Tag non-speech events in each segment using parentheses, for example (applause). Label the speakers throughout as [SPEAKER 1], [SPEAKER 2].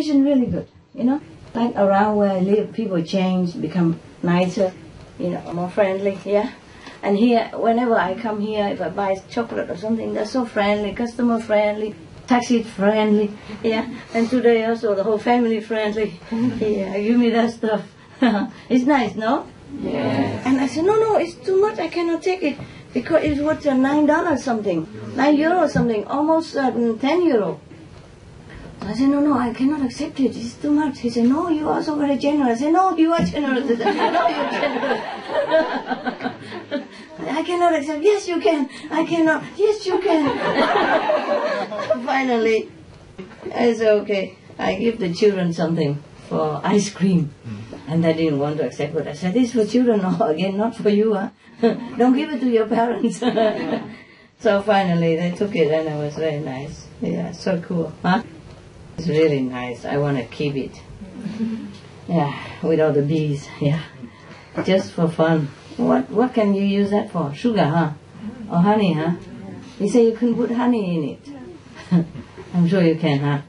[SPEAKER 1] condition really good, you know. Like around where I live, people change, become nicer, you know, more friendly, yeah. And here, whenever I come here, if I buy chocolate or something, they're so friendly, customer friendly, taxi friendly, yeah. And today also the whole family friendly. Yeah, give me that stuff. (laughs) it's nice, no?
[SPEAKER 2] Yeah.
[SPEAKER 1] And I said, no, no, it's too much. I cannot take it because it's worth nine dollars something, nine euro something, almost uh, ten euro. I said, no, no, I cannot accept it. It's too much. He said, no, you are so very generous. I said, no, you are generous. I (laughs) said, no, you're generous. (laughs) I cannot accept. Yes, you can. I cannot. Yes, you can. (laughs) Finally, I said, okay. I give the children something for ice cream. Hmm. And they didn't want to accept it. I said, this is for children, no, again, not for you. Huh? Don't give it to your parents. so finally, they took it and it was very nice. Yeah, so cool. Huh? It's really nice. I want to keep it. (laughs) Yeah, with all the bees. Yeah, just for fun. What what can you use that for? Sugar, huh? Mm. Or honey, huh? You say you can put honey in it. (laughs) I'm sure you can, huh?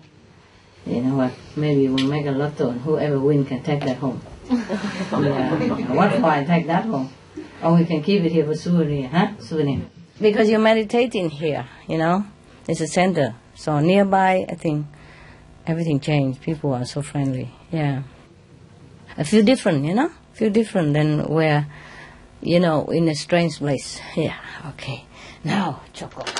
[SPEAKER 1] You know what? Maybe we'll make a lotto and whoever wins can take that home. (laughs) yeah. What for I take that home? Or we can keep it here for souvenir, huh? Souvenir. Because you're meditating here, you know? It's a center. So nearby, I think everything changed. People are so friendly. Yeah. I feel different, you know? feel different than where, you know, in a strange place. Yeah, okay. Now, chocolate.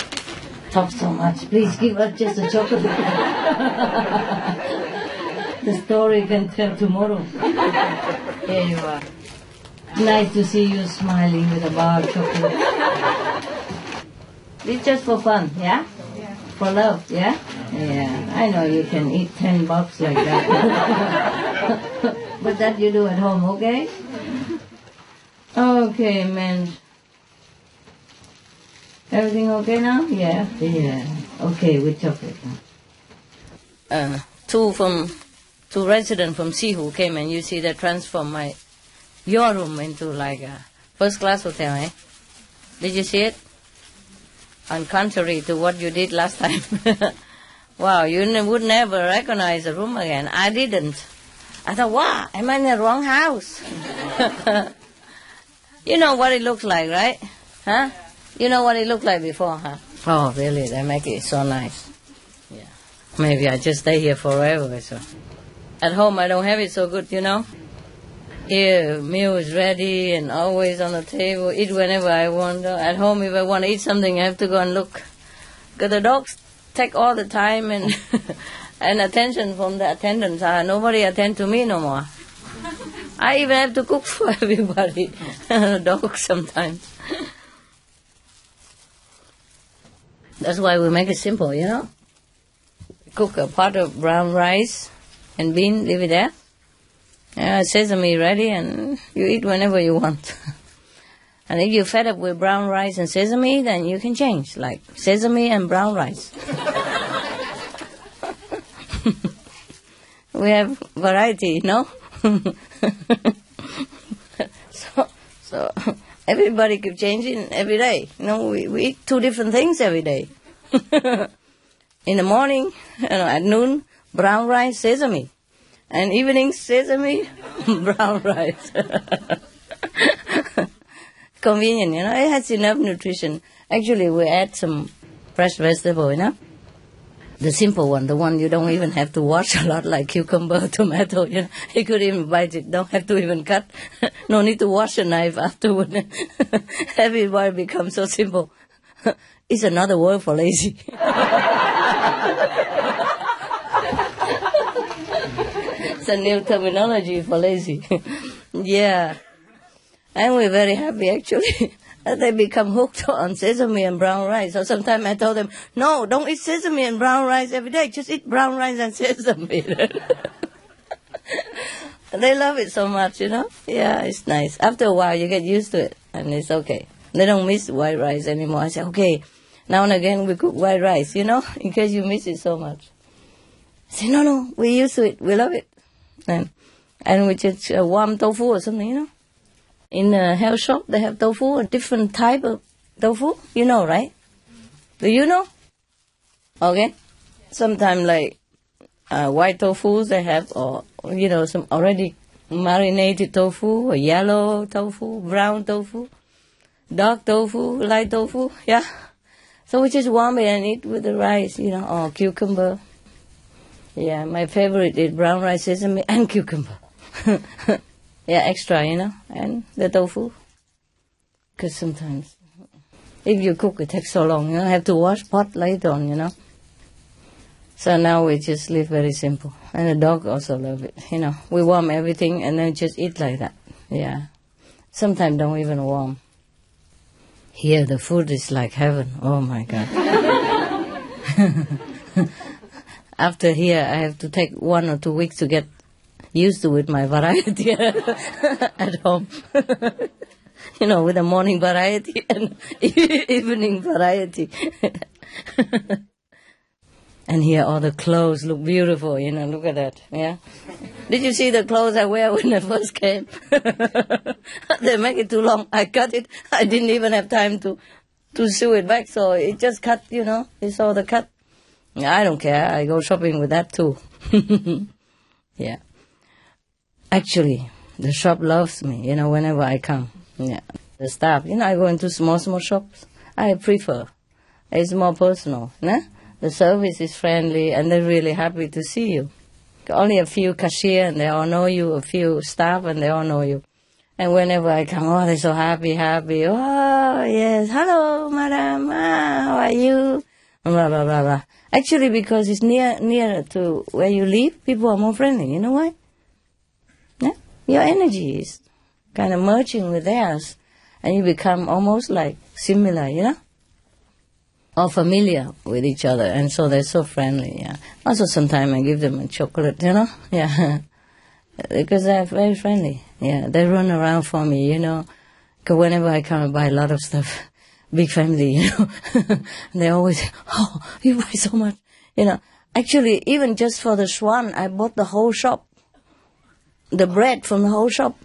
[SPEAKER 1] Talk so much. Please give us just a chocolate. (laughs) the story can tell tomorrow. Here you are. Nice to see you smiling with a bar of chocolate. This just for fun, yeah? For love, yeah? Yeah. I know you can eat ten bucks like that. (laughs) but that you do at home, okay? Okay, man. Everything okay now? Yeah. Yeah. Okay, with chocolate. Uh, two from two residents from Sihu came and you see they transform my your room into like a first class hotel, eh? Did you see it? On contrary to what you did last time. (laughs) wow, you ne- would never recognize the room again. I didn't. I thought, wow, am I in the wrong house? (laughs) you know what it looks like, right? Huh? You know what it looked like before, huh? Oh, really? They make it so nice. Yeah. Maybe I just stay here forever. So. At home, I don't have it so good, you know? Here, meal is ready and always on the table. Eat whenever I want. At home, if I want to eat something, I have to go and look. Because the dogs take all the time and (laughs) and attention from the attendants. Uh, nobody attend to me no more. I even have to cook (laughs) for everybody. (laughs) dogs sometimes. That's why we make it simple, you know. Cook a pot of brown rice and bean, leave it there. Uh, sesame ready, and you eat whenever you want. (laughs) and if you're fed up with brown rice and sesame, then you can change, like sesame and brown rice. (laughs) we have variety, no? (laughs) so, so everybody keep changing every day. You know, we, we eat two different things every day. In the morning, you know, at noon, brown rice, sesame. And evening, sesame, (laughs) brown rice. (laughs) Convenient, you know, it has enough nutrition. Actually, we add some fresh vegetable, you know. The simple one, the one you don't even have to wash (laughs) a lot, like cucumber, tomato, you know. You could even bite it, don't have to even cut. no need to wash a knife afterward. Everybody becomes so simple. it's another word for lazy. It's a new terminology for lazy. (laughs) yeah. And we're very happy actually. (laughs) that they become hooked on sesame and brown rice. So sometimes I told them, no, don't eat sesame and brown rice every day. Just eat brown rice and (laughs) sesame. they love it so much, you know? Yeah, it's nice. After a while, you get used to it, and it's okay. They don't miss white rice anymore. I say, okay, now and again we cook white rice, you know, in case you miss it so much. I say, no, no, we're used to it. We love it. And, and we just uh, warm tofu or something, you know? In the health shop, they have tofu, a different type of tofu. You know, right? Do you know? Okay. Sometimes, like, uh, white tofu they have, or you know, some already marinated tofu, or yellow tofu, brown tofu, dark tofu, light tofu. (laughs) Yeah. So we just warm it and eat with the rice, you know, or cucumber. Yeah, my favorite is brown rice, sesame, (laughs) and cucumber. (laughs) yeah, extra, you know, and the tofu. Because sometimes if you cook, it takes so long. You know, have to wash pot later on, you know. So now we just live very simple. And the dog also love it. You know, we warm everything and then just eat like that. Yeah. Sometimes don't even warm. Here the food is like heaven. Oh my God. (laughs) After here I have to take one or two weeks to get used to with my (laughs) variety (laughs) at home. (laughs) you know, with a morning variety and evening variety. And here all the clothes look beautiful, you know, look at that, yeah. Did you see the clothes I wear when I first came? they make it too long. I cut it. I didn't even have time to, to sew it back, so it just cut, you know, it's all the cut. I don't care. I go shopping with that too. (laughs) yeah. Actually, the shop loves me, you know, whenever I come. Yeah. The staff, you know, I go into small, small shops. I prefer. It's more personal, né? The service is friendly and they're really happy to see you. Only a few cashier and they all know you, a few staff and they all know you. And whenever I come, oh, they're so happy, happy. Oh, yes. Hello, madam. Ah, how are you? Blah, blah, blah, blah. Actually, because it's near, near to where you live, people are more friendly. You know why? Yeah? Your energy is kind of merging with theirs. And you become almost like similar, you know? or familiar with each other, and so they're so friendly. Yeah. Also, sometimes I give them a chocolate, you (laughs) know. Yeah, because they're very friendly. Yeah, they run around for me, you know. Because whenever I come, I buy a lot of stuff. Big family, you know. (laughs) they always, oh, (laughs) you buy so much, you know. Actually, even just for the swan, I bought the whole shop. The bread from the whole shop.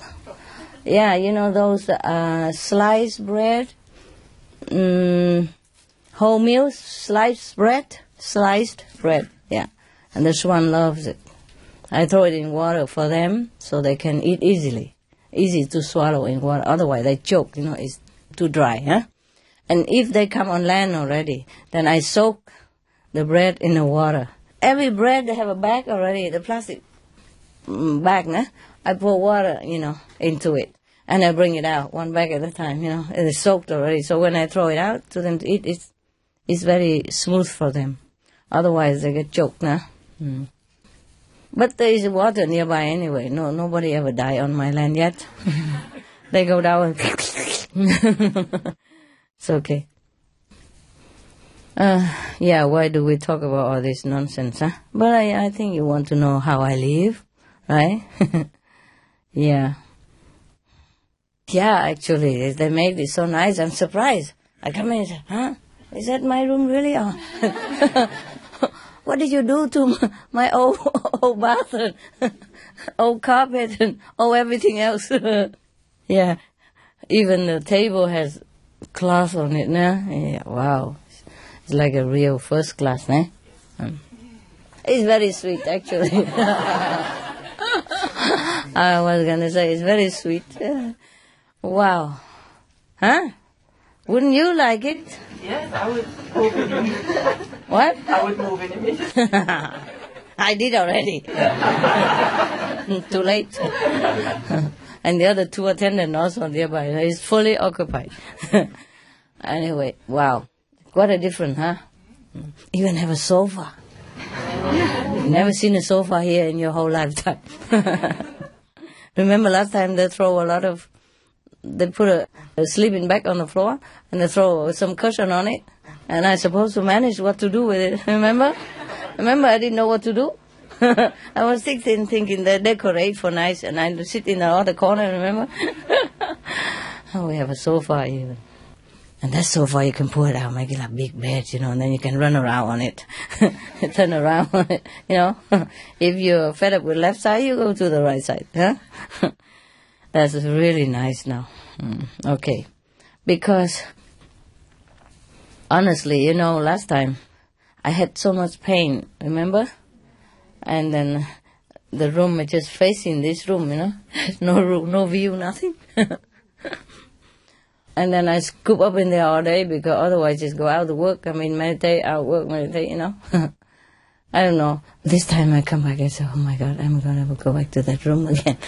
[SPEAKER 1] Yeah, you know those uh, sliced bread. Mm, whole meal, sliced bread, sliced bread, yeah. And the swan loves it. I throw it in water for them so they can eat easily. Easy to swallow in water, otherwise they choke, you know, it's too dry, huh? And if they come on land already, then I soak the bread in the water. Every bread they have a bag already, the plastic mm, bag, huh? I pour water, you know, into it. And I bring it out one bag at a time, you know. It is soaked already. So when I throw it out to them to eat, it's it's very smooth for them. Otherwise, they get choked, nah? Mm. But there is water nearby anyway. No, nobody ever died on my land yet. (laughs) they go down and (laughs) it's okay. Uh, yeah, why do we talk about all this nonsense, huh? But I, I think you want to know how I live, right? (laughs) yeah. Yeah, actually, they made it so nice. I'm surprised. I come in and say, huh? Is that my room really? (laughs) What did you do to my old (laughs) old bathroom, old carpet, and oh everything else? yeah, even the table has cloth on it now. Yeah, wow, it's like a real first class, eh? Um, it's very sweet, actually. (laughs) I was gonna say it's very sweet. wow, huh? Wouldn't you like it?
[SPEAKER 2] Yes, I would move in. (laughs)
[SPEAKER 1] What?
[SPEAKER 2] I would move in. (laughs)
[SPEAKER 1] I did already. Too late. And the other two attendants also nearby. Uh, it's fully occupied. (laughs) anyway, wow. What a difference, huh? Even have a sofa. Never seen a sofa here in your whole lifetime. (laughs) Remember last time they throw a lot of they put a, a, sleeping bag on the floor and they throw some cushion on it. And I supposed to manage what to do with it. (laughs) Remember? Remember, I didn't know what to do. (laughs) I was sitting thinking they decorate for nice, and I sit in the other corner. Remember? (laughs) oh, we have a sofa even. And that sofa you can pull it out, make it a big bed, you know, and then you can run around on it, (laughs) turn around on it, you know. if you're fed up with left side, you go to the right side, huh? That's really nice now. Mm, okay. Because, honestly, you know, last time I had so much pain, remember? And then the room just facing this room, you know, (laughs) no room, no view, nothing. (laughs) and then I scoop up in there all day because otherwise just go out to work. I mean, meditate, out work, meditate, you know. (laughs) I don't know. This time I come back and say, oh my God, I'm going to go back to that room again.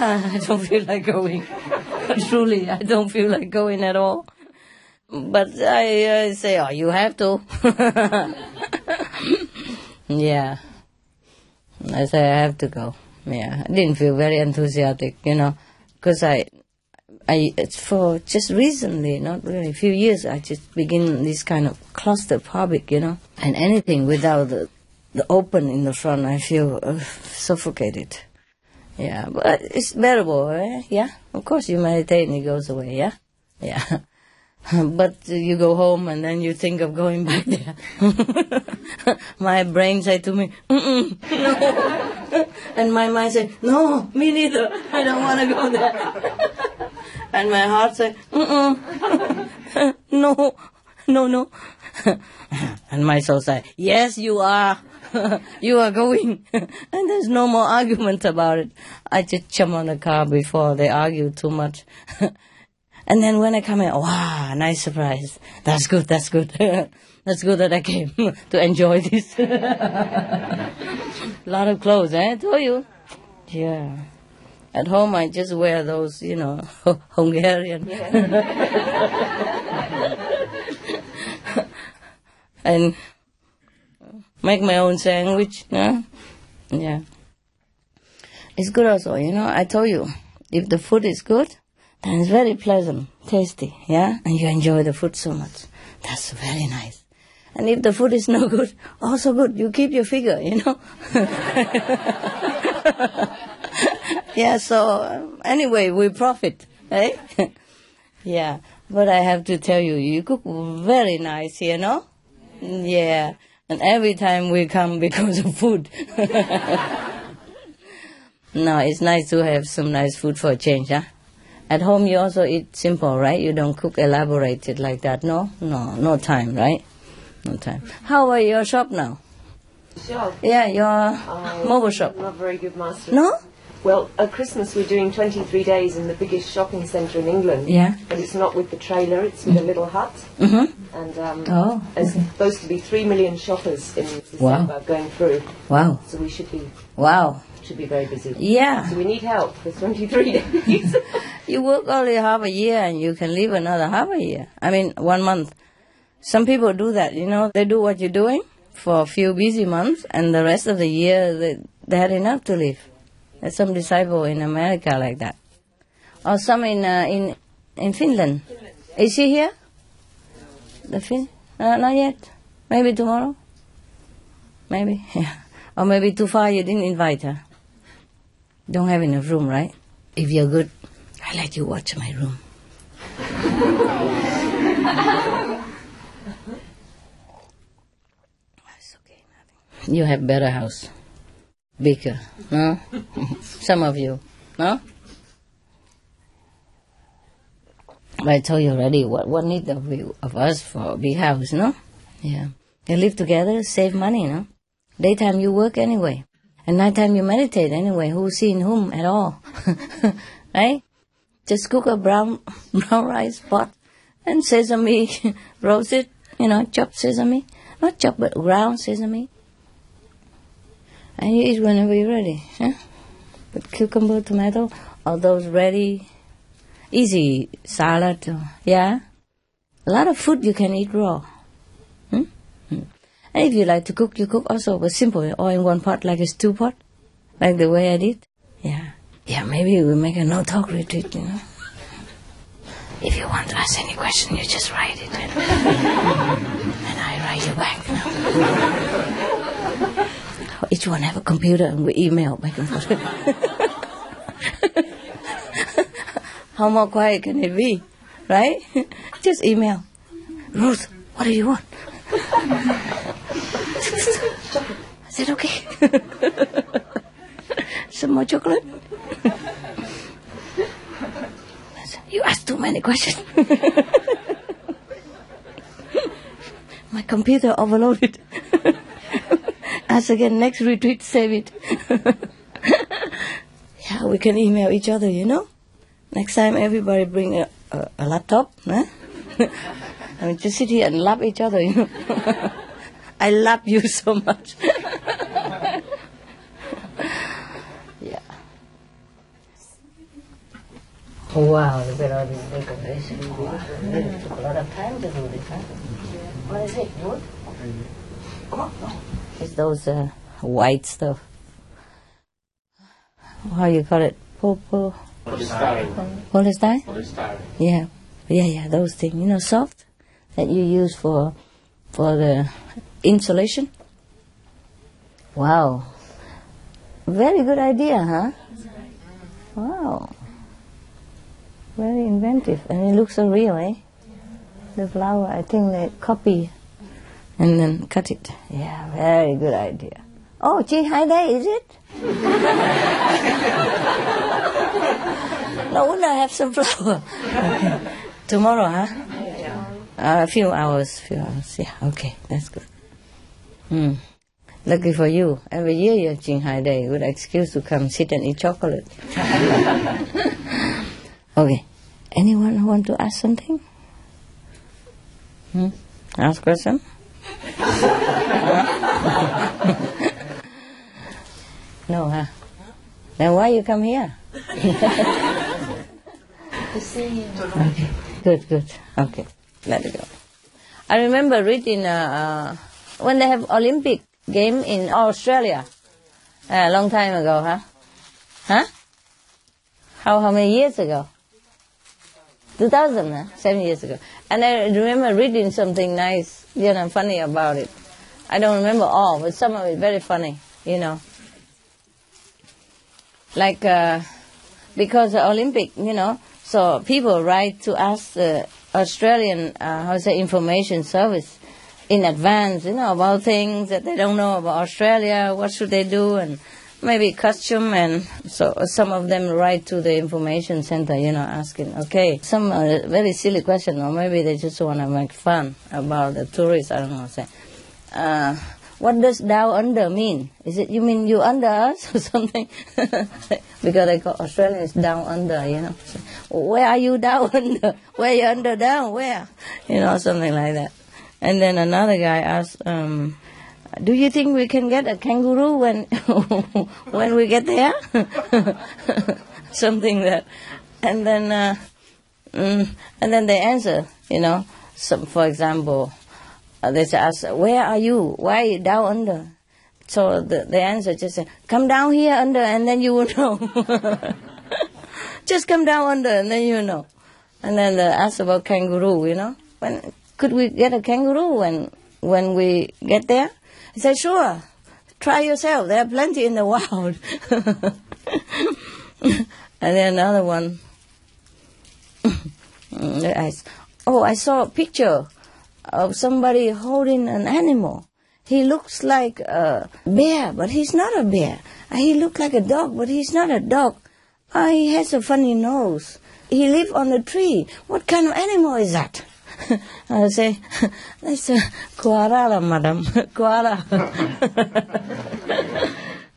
[SPEAKER 1] I don't feel like going. Truly, I don't feel like going at all. But I uh, say, oh, you have to. (laughs) yeah. I say, I have to go. Yeah. I didn't feel very enthusiastic, you know, because I, I, it's for just recently, not really a few years, I just begin this kind of cluster public, you know, and anything without the, the open in the front, I feel uh, suffocated. Yeah, but it's bearable, eh? Yeah, of course you meditate and it goes away, yeah? Yeah. (laughs) (laughs) but you go home and then you think of going (laughs) back there. my brain said to me, Mm-mm, no. (laughs) and my mind said, no, me neither. I don't want to go there. and my heart said, Mm-mm, no, no, no. and my soul said, yes, you are. you are going. and there's no more argument about it. I just jump on the car before they argue too much. And then when I come in, wow, nice surprise. That's good, that's good. (laughs) that's good that I came (laughs) to enjoy this. A (laughs) lot of clothes, eh? I told you. Yeah. At home, I just wear those, you know, Hungarian. and make my own sandwich. Yeah, yeah. It's good also, you know. I told you, if the food is good, then it's very pleasant, tasty, yeah, and you enjoy the food so much. That's very nice. And if the food is no good, also good. You keep your figure, you know. (laughs) yeah. So anyway, we profit, right? Eh? (laughs) yeah. But I have to tell you, you cook very nice, you know. Yeah. And every time we come because of food. (laughs) no, it's nice to have some nice food for a change, huh? At home you also eat simple, right? You don't cook elaborated like that, no? No, no time, right? No time. How about your shop now?
[SPEAKER 2] Shop?
[SPEAKER 1] Yeah, your
[SPEAKER 2] I-
[SPEAKER 1] mobile shop.
[SPEAKER 2] Not very good, Master.
[SPEAKER 1] No?
[SPEAKER 2] Well, at Christmas we're doing 23 days in the biggest shopping centre in England.
[SPEAKER 1] Yeah.
[SPEAKER 2] But it's not with the trailer, it's with a little hut.
[SPEAKER 1] Mm-hmm.
[SPEAKER 2] And um,
[SPEAKER 1] Oh,
[SPEAKER 2] there's
[SPEAKER 1] okay.
[SPEAKER 2] supposed to be 3 million shoppers in December
[SPEAKER 1] Wow.
[SPEAKER 2] going through.
[SPEAKER 1] Wow.
[SPEAKER 2] So we should be
[SPEAKER 1] Wow.
[SPEAKER 2] Should be very busy.
[SPEAKER 1] Yeah.
[SPEAKER 2] So we need help for 23 days. (laughs)
[SPEAKER 1] You work only half a year and you can leave another half a year. I mean, one month. Some people do that, you know, they do what you're doing for a few busy months and the rest of the year they, they had enough to live. There's some disciple in America like that. Or some in, uh, in, in Finland. Is she here? The Fin? Uh, not yet. Maybe tomorrow? Maybe, (laughs) yeah. Or maybe too far you didn't invite her. Don't have enough room, right? If you're good, I let you watch my room. It's okay, nothing. You have better house. Bigger, no? (laughs) Some of you, no? But I told you already what, what need of, you, of us for a big house, no? Yeah. You live together, save money, no? Daytime you work anyway. And nighttime you meditate anyway. Who's seeing whom at all? (laughs) right? Just cook a brown (laughs) brown rice pot and sesame, (laughs) roast it, you know, chop sesame. Not chop, but ground sesame. And you eat whenever you're ready. Huh? With cucumber, tomato, all those ready, easy salad. Yeah? A lot of food you can eat raw. And if you like to cook, you cook also, but simple, all in one pot, like a stew pot, like the way I did. Yeah. Yeah, maybe we make a no talk retreat, you know. If you want to ask any question, you just write it. And, (laughs) and I write you back. (laughs) Each one have a computer and we email back and forth. (laughs) How more quiet can it be? Right? Just email. Ruth, what do you want? I said, okay. (laughs) Some more chocolate? You asked too many questions. (laughs) My computer overloaded. (laughs) Ask again, next retreat, save it. yeah, we can email each other, you know? Next time, everybody bring a, a, a laptop, huh? I mean, just sit here and love each other, you know? (laughs) I love you so much. (laughs) yeah. Wow, look at all these decorations. It took a lot of time to do this, huh? What is it, wood? It's those uh, white stuff. How you call it? Popo?
[SPEAKER 3] Polystyrene.
[SPEAKER 1] Polystyrene?
[SPEAKER 3] Polystyrene.
[SPEAKER 1] Yeah, yeah, yeah. Those things, you know, soft that you use for for the insulation. Wow, very good idea, huh? Wow, very inventive, and it looks so real, eh? The flower, I think they copy and then cut it. Yeah, very good idea. Oh, Ching Hai Day, is it? (laughs) no wonder I have some flower. (laughs) Tomorrow, huh? Uh, a few hours, few hours. Yeah, okay, that's good. Hmm. Lucky for you. Every year you have Ching Hai Day. Good excuse to come sit and eat chocolate. (laughs) okay. Anyone who want to ask something? Hmm? Ask question? (laughs) no, huh? Then why you come here?
[SPEAKER 2] To see you.
[SPEAKER 1] Okay. Good, good. Okay. Let it go. I remember reading uh, uh, when they have Olympic game in Australia a long time ago, huh? Huh? How how many years ago? 2000, huh? seven years ago. And I remember reading something nice, you know, funny about it. I don't remember all, but some of it very funny, you know. Like, uh, because the Olympic, you know, so people write to ask the Australian, uh, how say, information service in advance, you know, about things that they don't know about Australia, what should they do, and maybe costume, and so some of them write to the information center, you know, asking, okay, some uh, very silly question, or maybe they just want to make fun about the tourists, I don't know, say, uh, what does down under mean? Is it you mean you under us or (laughs) something? (laughs) because they call Australians down under, you know. So, where are you down (laughs) under? Where you under down? Where? You know, something like that. And then another guy asked, um, "Do you think we can get a kangaroo when when we get there?" something that, and then uh, mm, and then they answer, you know. Some, for example, Uh, they ask, "Where are you? Why are you down under?" So the, the answer just say, "Come down here under, and then you will (laughs) know." (laughs) just come down under, and then you know. And then they ask about kangaroo, you know, when could we get a kangaroo when when we get there? I said, "Sure, try yourself. There are plenty in the (laughs) wild." and then another one. ask, "Oh, I saw a picture." Of somebody holding an animal. He looks like a bear, but he's not a bear. He looks like a dog, but he's not a dog. Ah, he has a funny nose. He lives on a tree. What kind of animal is that? (laughs) I say, (laughs) that's a koala, madam. (laughs) koala.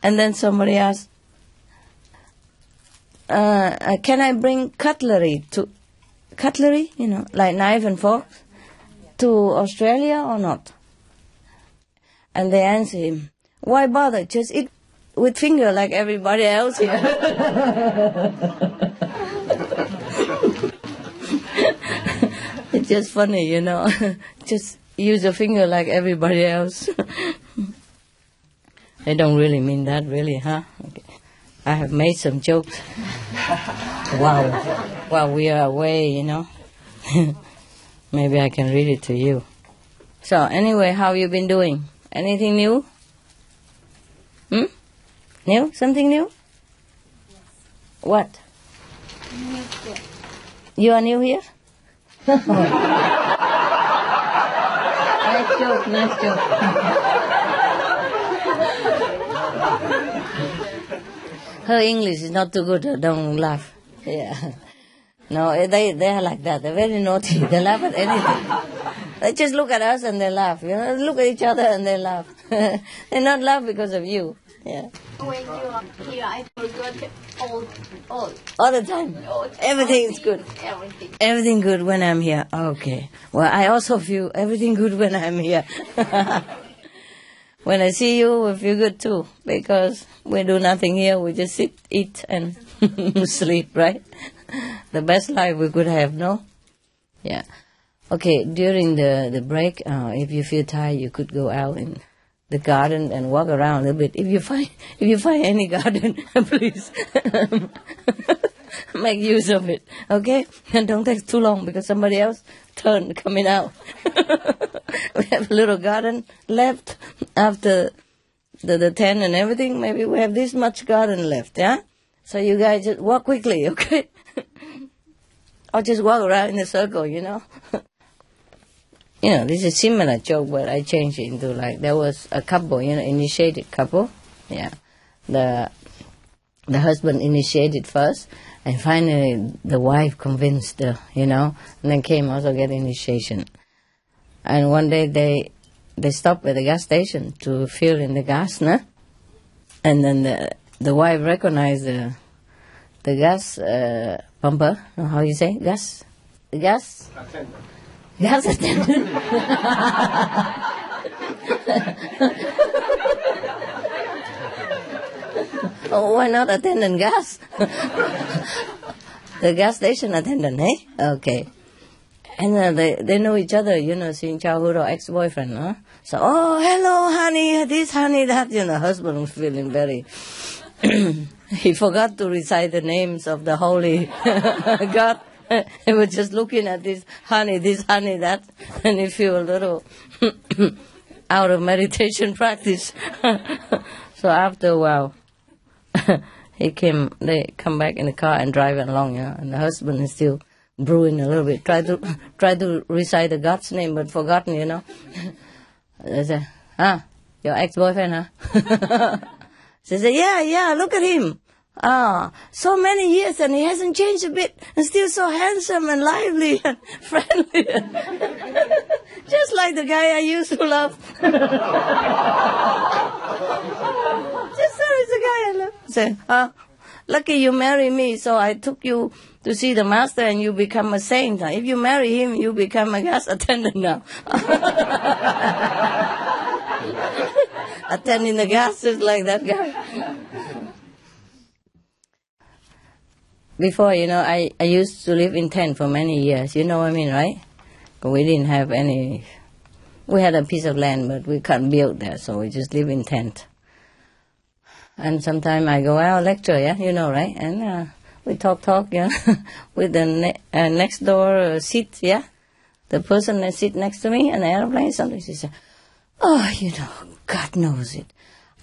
[SPEAKER 1] and then somebody asked, uh, can I bring cutlery to cutlery? You know, like knife and fork to Australia or not? And they answer him, why bother? Just eat with finger like everybody else here. (laughs) it's just funny, you know. (laughs) just use a finger like everybody else. (laughs) they don't really mean that, really, huh? Okay. I have made some jokes. wow. While we are away, you know. Maybe I can read it to you. So anyway, how you been doing? Anything new? Hmm? New? Something new? What? New You are new here? nice joke, nice joke. Her English is not too good, don't laugh. Yeah. No, eh, they they are like that. They're very naughty. They laugh at anything. they just look at us and they laugh. You know, look at each other and they laugh. (laughs) they not laugh because of you. Yeah.
[SPEAKER 3] When you are here, I forgot all, all,
[SPEAKER 1] All the time.
[SPEAKER 3] all
[SPEAKER 1] Everything is good.
[SPEAKER 3] Everything.
[SPEAKER 1] Everything good when I'm here. Okay. Well, I also feel everything good when I'm here. (laughs) when I see you, we feel good too because we do nothing here. We just sit, eat, and (laughs) sleep. Right? (laughs) The best life we could have. No? Yeah. Okay. During the the break, uh, if you feel tired, you could go out in the garden and walk around a little bit. If you find (laughs) if you find any garden, (laughs) please make use of it. Okay, and don't take too long because somebody else turn coming out. we have a little garden left after the the tent and everything. Maybe we have this much garden left. Yeah, so you guys just walk quickly. Okay. Or just walk around in a circle, you know. (laughs) you know, this is similar joke, but I changed it into like there was a couple, you know, initiated couple. Yeah, the the husband initiated first, and finally the wife convinced the, you know, and then came also get initiation. And one day they they stopped at the gas station to fill in the gas, no? And then the the wife recognized the the gas uh, pumper. no, How you say gas? Gas attendant. Gas attendant. (laughs) oh, why not attendant gas? (laughs) the gas station attendant, eh? Okay. And uh, they they know each other, you know, since childhood or ex-boyfriend, huh? So, oh, hello, honey, this, honey, that, you know, husband was feeling very. (clears throat) he forgot to recite the names of the holy (laughs) God. (laughs) he was just looking at this honey, this honey, that, and he feel a little (coughs) out of meditation (laughs) practice. so after a while, he came. They come back in the car and drive along, know, and the husband is still brewing a little bit. Try to try to recite the God's name, but forgotten, you know. they say, "Ah, your ex-boyfriend, huh?" she said, "Yeah, yeah. Look at him." Ah, so many years and he hasn't changed a bit and still so handsome and lively (laughs) and friendly. (laughs) Just like the guy I used to love. (laughs) Just like the guy I love. Say, ah, lucky you marry me, so I took you to see the master and you become a saint. If you marry him, you become a gas attendant now. Attending the gas is like that guy. Before, you know, I, I used to live in tent for many years. You know what I mean, right? We didn't have any. We had a piece of land, but we can't build there, so we just live in tent. And sometimes I go out lecture, yeah, you know, right? And uh, we talk, talk, yeah, (laughs) with the ne- uh, next door uh, seat, yeah. The person that sit next to me the airplane, sometimes she says, "Oh, you know, God knows it.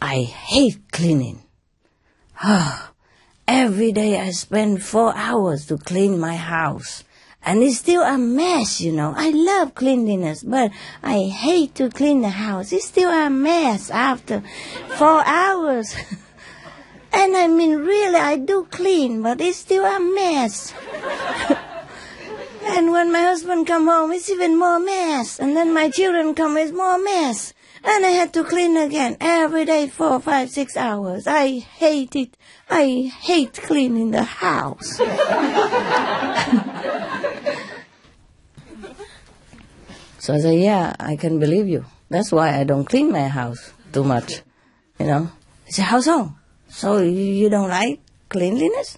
[SPEAKER 1] I hate cleaning. (sighs) Ah." Every day I spend four hours to clean my house. And it's still a mess, you know. I love cleanliness, but I hate to clean the house. It's still a mess after four hours. (laughs) and I mean, really, I do clean, but it's still a mess. (laughs) and when my husband come home, it's even more mess. And then my children come, it's more mess. And I had to clean again every day, four, five, six hours. I hate it. I hate cleaning the house. (laughs) so I said, yeah, I can believe you. That's why I don't clean my house too much. You know? He said, how so? So you, don't like cleanliness?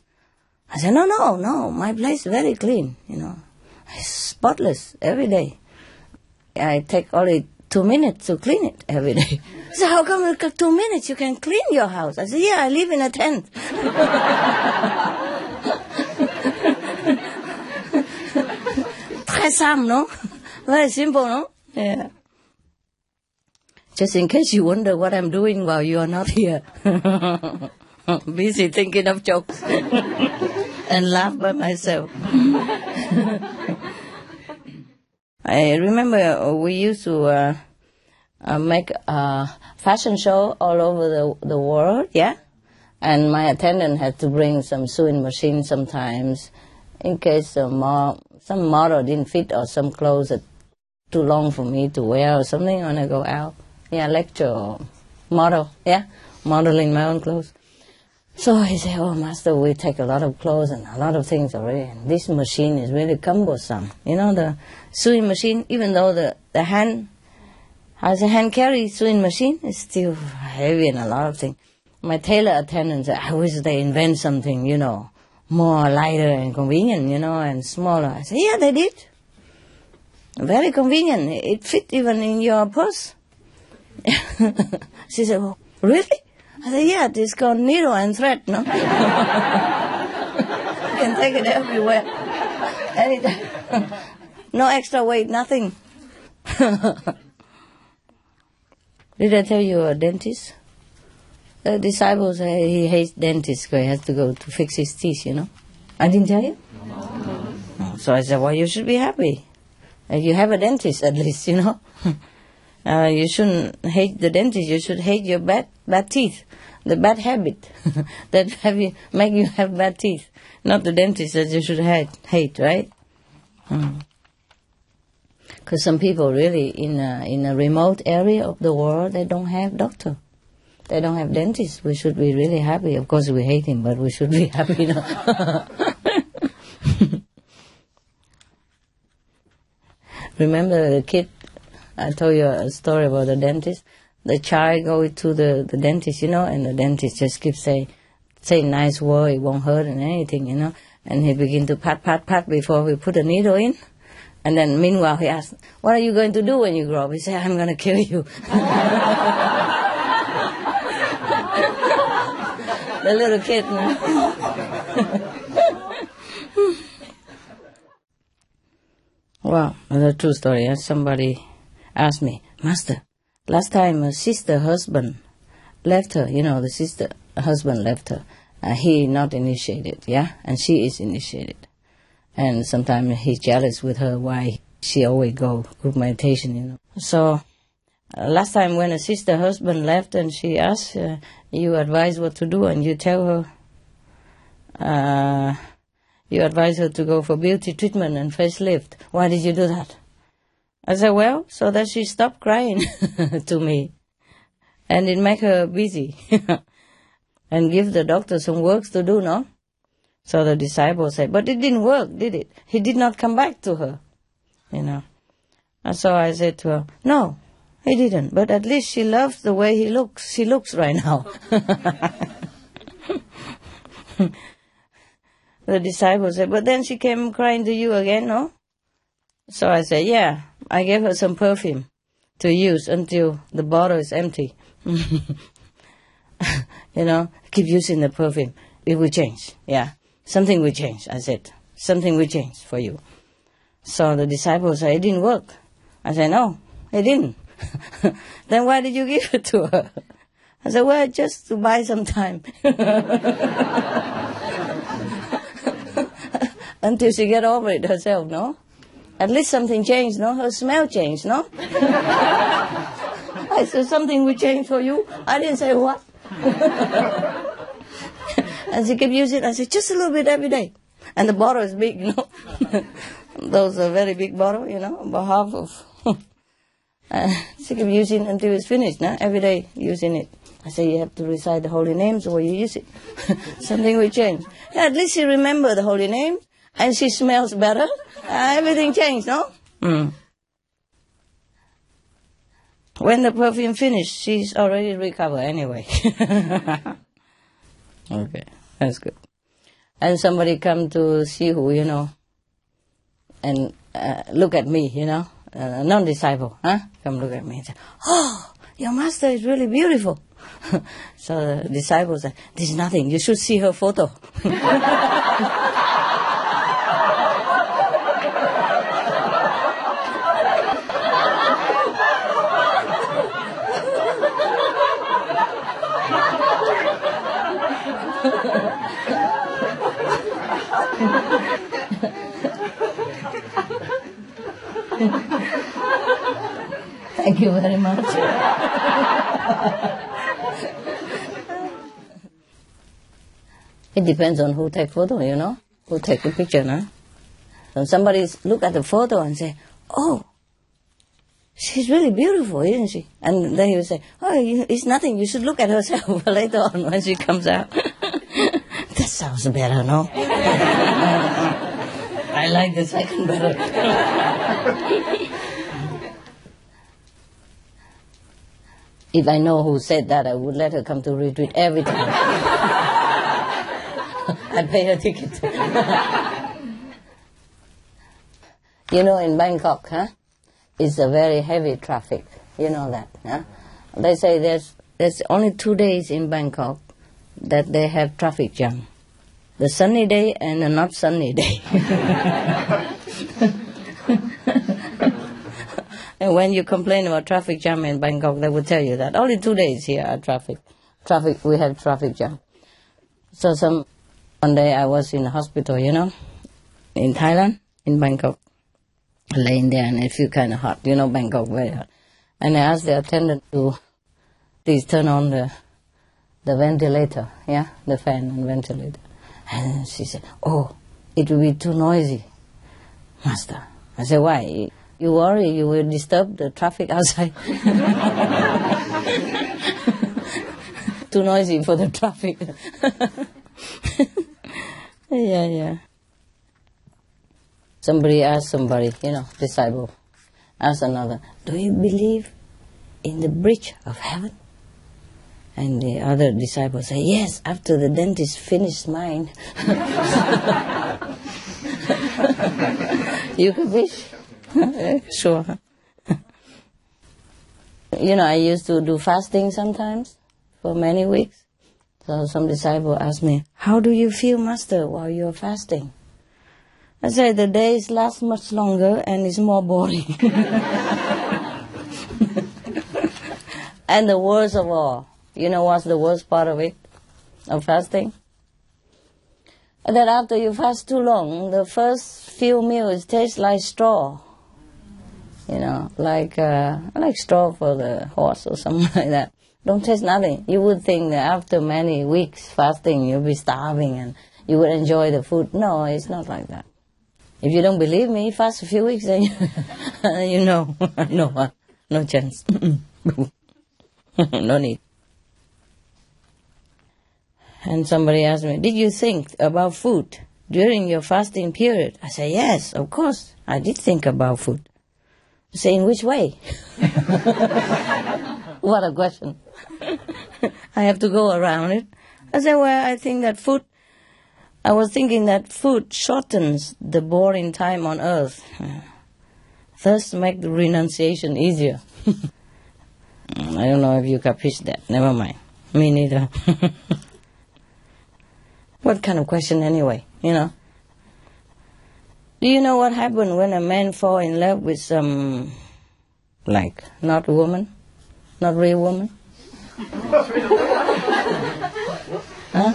[SPEAKER 1] I said, no, no, no. My place is very clean, you know. It's spotless every day. I take only two minutes to clean it every day. (laughs) So how come in two minutes you can clean your house? I said, yeah, I live in a tent. (laughs) Très simple, no? Very simple, no? Yeah. Just in case you wonder what I'm doing while you are not here. (laughs) Busy thinking of jokes and laugh by myself. I remember we used to uh, uh, make a fashion show all over the, the world, yeah? And my attendant had to bring some sewing machine sometimes in case some, some model didn't fit or some clothes that too long for me to wear or something when I go out. Yeah, lecture model. Yeah, modeling my own clothes. So he said, Oh, master, we take a lot of clothes and a lot of things already. And this machine is really cumbersome. You know, the sewing machine, even though the, the hand has a hand carry sewing machine, it's still heavy and a lot of things. My tailor attendant said, I wish they invent something, you know, more lighter and convenient, you know, and smaller. I said, Yeah, they did. Very convenient. It fit even in your purse. (laughs) she said, well, Really? I said, Yeah, it's called needle and thread, no? (laughs) you can take it everywhere. Anytime. (laughs) no extra weight, nothing. (laughs) Did I tell you a dentist? The disciple said he hates dentists because he has to go to fix his teeth, you know. I didn't tell you? No. So I said, well, you should be happy. Uh, you have a dentist at least, you know. Uh, you shouldn't hate the dentist. You should hate your bad bad teeth, the bad habit (laughs) that have you make you have bad teeth, not the dentist that you should hate. Hate, right? Because hmm. some people really in a, in a remote area of the world they don't have doctor. They don't have dentist We should be really happy. Of course, we hate him, but we should be (laughs) happy. No? (laughs) Remember the kid? I told you a story about the dentist. The child go to the, the dentist, you know, and the dentist just keeps saying, say nice word, it won't hurt and anything, you know. And he begin to pat, pat, pat before we put a needle in. And then meanwhile he asks, what are you going to do when you grow up? He said, I'm going to kill you. (laughs) the little kid. Well, (laughs) a true story. Somebody asked me, Master, last time a sister husband left her, you know, the sister husband left her. Uh, he not initiated, yeah, and she is initiated. And sometimes he's jealous with her why she always go group meditation, you know. So uh, last time when a sister husband left and she asked, uh, you advise what to do and you tell her, uh, you advise her to go for beauty treatment and facelift. Why did you do that? I said, well, so that she stopped crying (laughs) to me. And it make her busy. (laughs) and give the doctor some works to do, no? So the disciple said, but it didn't work, did it? He did not come back to her, you know. And so I said to her, no, he didn't, but at least she loves the way he looks. She looks right now. (laughs) the disciple said, but then she came crying to you again, no? So I said, yeah, I gave her some perfume to use until the bottle is empty. (laughs) you know, keep using the perfume. It will change. Yeah. Something will change, I said. Something will change for you. So the disciple said, it didn't work. I said, no, it didn't. (laughs) then why did you give it to her? I said, well, just to buy some time. (laughs) until she get over it herself, no? At least something changed, no? Her smell changed, no? (laughs) I said, something will change for you. I didn't say what. (laughs) and she kept using it. I said, just a little bit every day. And the bottle is big, you know? (laughs) Those are very big bottle, you know, about half of. uh, she kept using it until it's finished, no? Every day using it. I say you have to recite the holy names or you use it. Something will change. Yeah, at least you remember the holy names and she smells better. Uh, everything changed, no? Mm. When the perfume finished, she's already recovered anyway. (laughs) okay, that's good. And somebody come to see who, you know, and uh, look at me, you know, uh, non-disciple, huh? Come look at me and say, oh, your master is really beautiful. (laughs) so the disciple said, this is nothing, you should see her photo. (laughs) Thank you very much. it depends on who take photo, you know, who take the picture, no? So somebody look at the photo and say, "Oh, she's really beautiful, isn't she? And then he would say, oh, it's nothing. You should look at herself (laughs) later on when she comes out. (laughs) that sounds better, no? (laughs) I like the second better. if I know who said that, I would let her come to retreat every time. (laughs) I pay her ticket. (laughs) you know, in Bangkok, huh? It's a very heavy traffic. You know that, huh? They say there's there's only two days in Bangkok that they have traffic jam. The sunny day and the not sunny day. (laughs) and when you complain about traffic jam in Bangkok, they will tell you that only two days here are traffic. Traffic, we have traffic jam. So some one day I was in hospital, you know, in Thailand, in Bangkok, laying there and it feel kind of hot. You know, Bangkok very hot. And I asked the attendant to please turn on the the ventilator, yeah, the fan and ventilator. And she said, "Oh, it will be too noisy, master." I said, "Why? You worry you will disturb the traffic outside." (laughs) too noisy for the traffic. (laughs) yeah, yeah. Somebody asked somebody, you know, disciple, asked another, Do you believe in the bridge of heaven? And the other disciple said, Yes, after the dentist finished mine. (laughs) you could wish. (laughs) sure. you know, I used to do fasting sometimes for many weeks. So some disciple asked me, How do you feel, Master, while you're fasting? I said, The days last much longer and it's more boring. (laughs) and the worst of all, you know what's the worst part of it, of fasting? That after you fast too long, the first few meals taste like straw. You know, like uh, like straw for the horse or (laughs) something like that. Don't taste nothing. You would think that after many weeks fasting, you'll be starving and you would enjoy the food. No, it's not like that. If you don't believe me, fast a few weeks and you, (laughs) you know, (laughs) no, no chance. no need. And somebody asked me, Did you think about food during your fasting period? I said, Yes, of course. I did think about food. I say, In which way? (laughs) what a question. (laughs) I have to go around it. I said, Well, I think that food, I was thinking that food shortens the boring time on earth, thus make the renunciation easier. (laughs) I don't know if you capiche that. Never mind. Me neither. What kind of question anyway, you know? Do you know what happened when a man fall in love with some, like, not woman? Not real woman? (laughs) huh?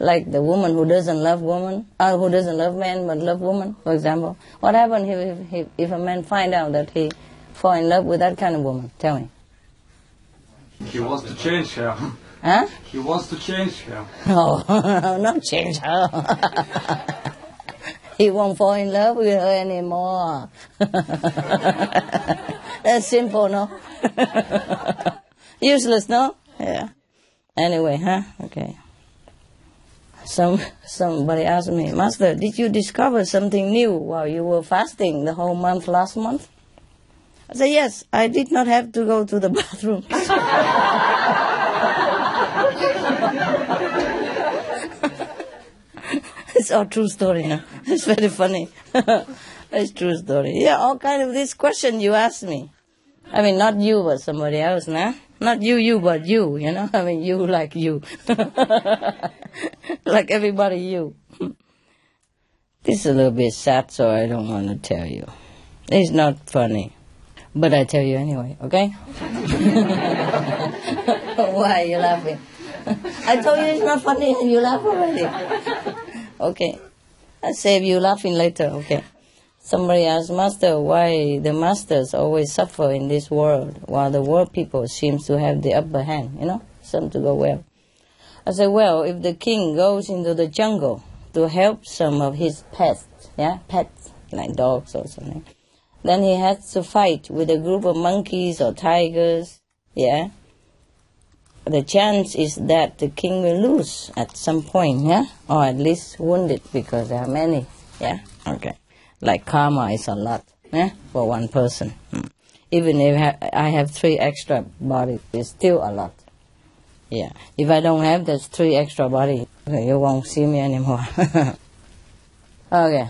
[SPEAKER 1] Like the woman who doesn't love woman, uh, who doesn't love man but love woman, for example. What happens if, if, if a man find out that he fall in love with that kind of woman? Tell me.
[SPEAKER 4] He wants to change her.
[SPEAKER 1] Huh?
[SPEAKER 4] He wants to change her.
[SPEAKER 1] No, (laughs) oh, (laughs) not change her. (laughs) he won't fall in love with her anymore. That's simple, no? Useless, no? Yeah. Anyway, huh? Okay. Some somebody asked me, Master, did you discover something new while you were fasting the whole month last month? I said, Yes, I did not have to go to the bathroom. it's all true story? (laughs) It's very funny. (laughs) it's true story. Yeah, all kind of this question you ask me. I mean, not you, but somebody else, nah? Not you, you, but you, you know? (laughs) I mean, you like you. like everybody, you. This is a little bit sad, so I don't want to tell you. It's not funny. But I tell you anyway, okay? Why are you laughing? I told you it's not funny and you laugh already. Okay. I'll save you laughing later, okay? Somebody asked Master why the masters always suffer in this world while the world people seems to have the upper hand, you know, some to go well. I said, well, if the king goes into the jungle to help some of his pets, yeah, pets, like dogs or something, then he has to fight with a group of monkeys or tigers. Yeah. The chance is that the king will lose at some point, yeah, or at least wounded because there are many. Yeah. Okay. Like karma is a lot, yeah, for one person. Mm. Even if I have three extra bodies, it's still a lot. Yeah. If I don't have those three extra bodies, you won't see me anymore. (laughs) okay.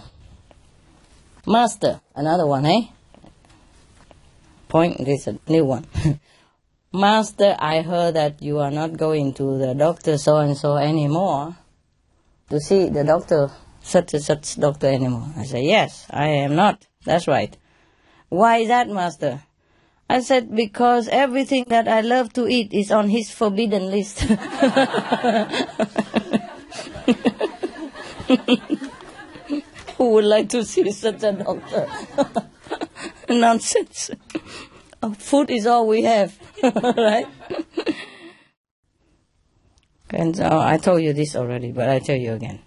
[SPEAKER 1] Master, another one, eh? Point, this is a new one. (laughs) Master, I heard that you are not going to the doctor so and so anymore to see the doctor, such and such doctor anymore. I said, Yes, I am not. That's right. Why is that, Master? I said, Because everything that I love to eat is on his forbidden list. (laughs) Who would like to see such a doctor? (laughs) Nonsense. Food is all we have, (laughs) right? and so I told you this already, but I tell you again.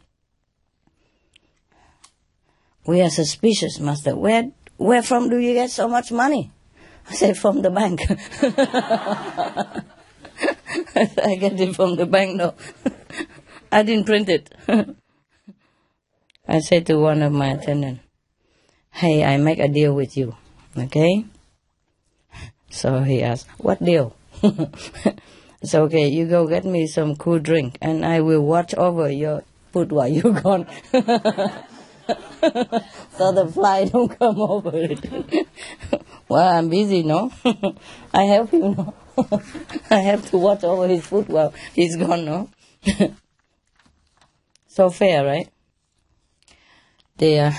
[SPEAKER 1] We are suspicious, Master. Where, where from do you get so much money? I said, from the bank. (laughs) I get it from the bank, no. (laughs) I didn't print it. I said to one of my attendants, hey, I make a deal with you, okay? So he asked, what deal? (laughs) so, okay, you go get me some cool drink and I will watch over your food while you're (laughs) gone. (laughs) so the fly don't come over it. well, I'm busy, no? I help you, no? I have to watch over his food while he's gone, no? so fair, right? The uh,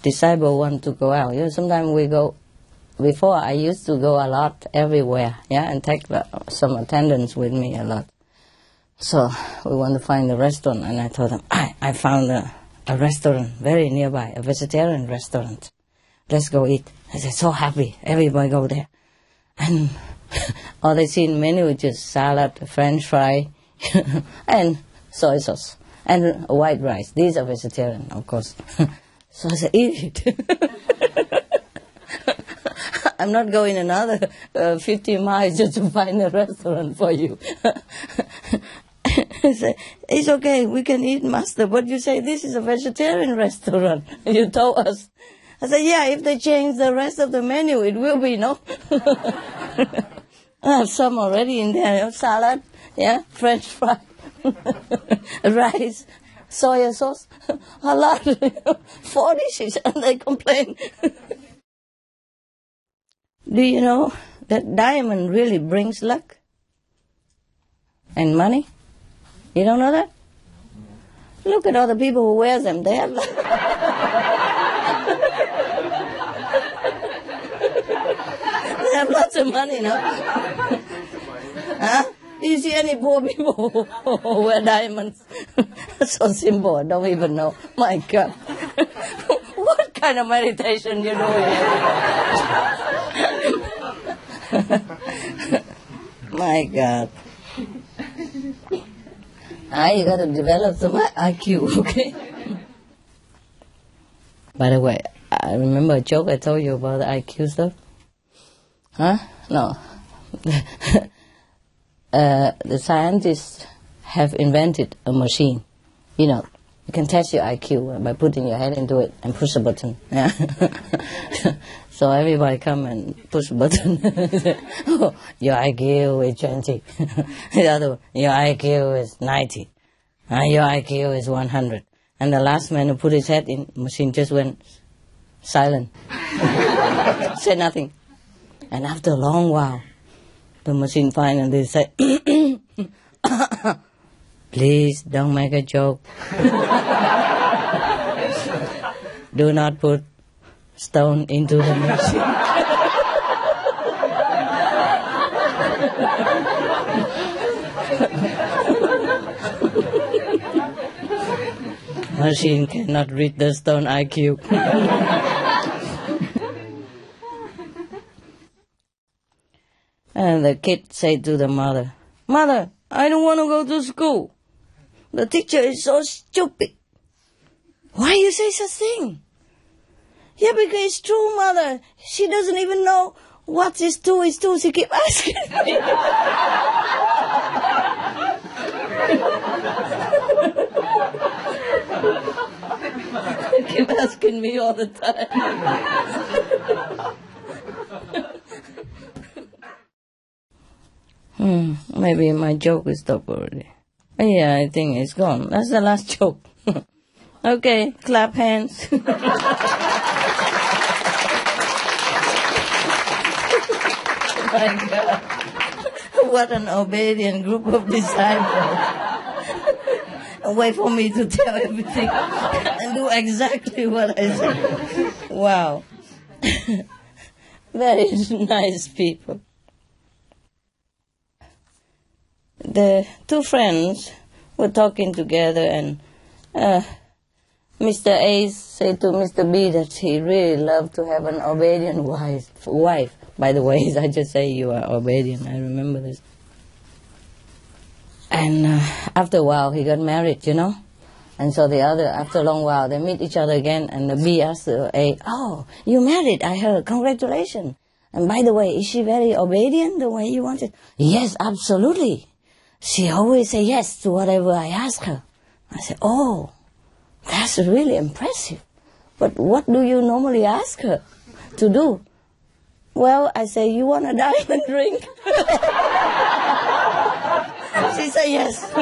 [SPEAKER 1] disciple want to go out. You know, sometimes we go before I used to go a lot everywhere, yeah, and take the, some attendants with me a lot. So we want to find a restaurant, and I told them, (coughs) I, I found a, a restaurant very nearby, a vegetarian restaurant. Let's go eat. I said, so happy. Everybody go there. And (laughs) all they see in menu is just salad, French fry, (laughs) and soy sauce, and white rice. These are vegetarian, of course. (laughs) so I said, eat it. I'm not going another uh, 50 miles just to find a restaurant for you. (laughs) It's okay, we can eat, master, but you say this is a vegetarian (laughs) restaurant. You told us. I said, yeah, if they change the rest of the menu, it will be, no? (laughs) I have some already in there, you know, salad, yeah, French fry, rice, soy sauce, a lot, four dishes, and they complain. Do you know that diamond really brings luck and money? You don't know that? Look at all the people who wear them. They have luck. (laughs) they have lots of money, no? huh? Do you see any poor people (laughs) who wear diamonds? (laughs) so simple, I don't even know. My God. what kind of meditation you doing? (laughs) My God. Ah, you gotta develop some IQ, okay? By the way, I remember a joke I told you about the IQ stuff. Huh? No. (laughs) uh, the scientists have invented a machine. You know, you can test your IQ by putting your head into it and push a button. Yeah. (laughs) so everybody come and push button. (laughs) oh, your IQ is 20. (laughs) the other one, your IQ is 90. Uh, your IQ is 100. And the last man who put his head in, machine just went silent. (laughs) Said nothing. And after a long while, the machine finally said, (coughs) Please don't make a joke. Do not put stone into the machine. Machine cannot read the stone IQ. and the kid said to the mother, Mother, I don't want to go to school. The teacher is so stupid. Why you say such thing? Yeah, because it's true, mother. She doesn't even know what is two is two. She keep asking me. keep asking me all the time. hmm, maybe my joke is stop already. Yeah, I think it's gone. That's the last joke. (laughs) okay, clap hands. my God. What an obedient group of disciples. Wait for me to tell everything and do exactly what I said. Wow. (laughs) Very nice people. The two friends were talking together and uh, Mr. A said to Mr. B that he really loved to have an obedient wife. wife. By the way, (laughs) I just say you are obedient. I remember this. And uh, after a while, he got married, you know. And so the other, after a long while, they meet each other again, and the B asked the A, "Oh, you married? I heard. Congratulations." And by the way, is she very obedient the way you wanted? Yes, absolutely. She always say yes to whatever I ask her. I said, "Oh, that's really impressive. But what do you normally ask her to do?" Well, I say, "You want a diamond (laughs) ring?" she said yes.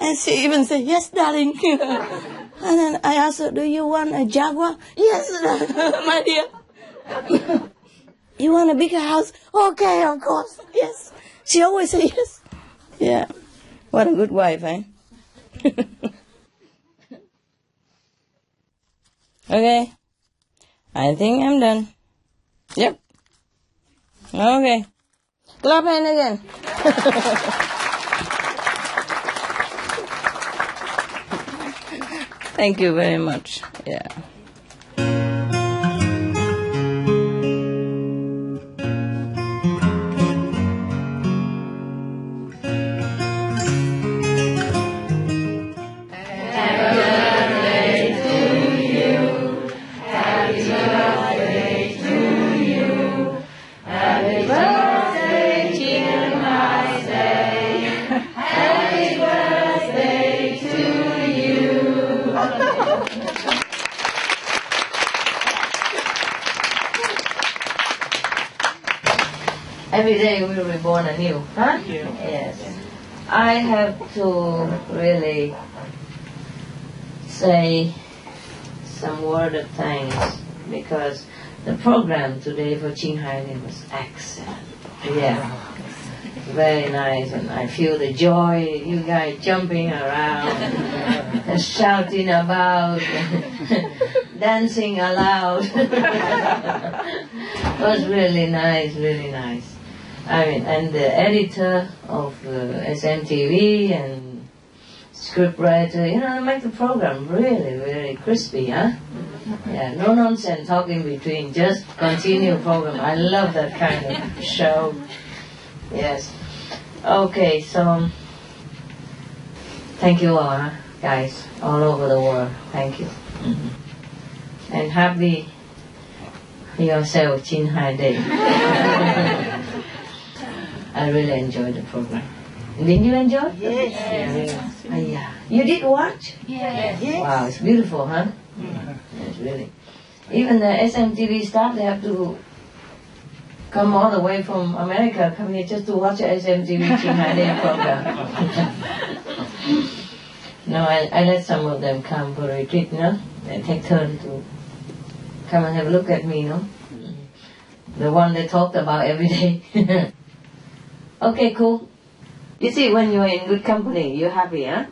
[SPEAKER 1] and she even said, yes, darling. (laughs) and then I asked her, do you want a Jaguar? Yes, (laughs) my dear. you want a bigger house? Okay, of course. Yes. She always says yes. Yeah. What a good wife, eh? Okay. I think I'm done. Yep. Okay. Clap hand again. (laughs) Thank you very much. Yeah. Born anew. Huh? Yes. I have to really say some word of thanks because the program today for Ching Hai was excellent. Yeah. Very nice, and I feel the joy, you guys jumping around, and (laughs) shouting about, (laughs) dancing aloud. (laughs) it was really nice, really nice. I mean, and the editor of uh, SMTV and scriptwriter, you know, make the program really really crispy, huh? Yeah, no nonsense talking between, just continue program. I love that kind of show. Yes. Okay, so thank you all, huh, guys, all over the world. Thank you. Mm-hmm. And happy yourself, Ching Hai Day. (laughs) I really enjoyed the program. Didn't you enjoy?
[SPEAKER 3] Yes.
[SPEAKER 1] yes. Uh, yeah. You did watch?
[SPEAKER 3] Yes.
[SPEAKER 1] yes. Wow, it's beautiful, huh? Mm. Yes, really. Even the SMTV staff, they have to come all the way from America, come here just to watch the SMTV Ching Hai (laughs) program. no, I, I let some of them come for a retreat, you know? They take turn to come and have a look at me, you know? The one they talked about every day. (laughs) Okay, cool. You see, when you're in good company, you're happy, huh?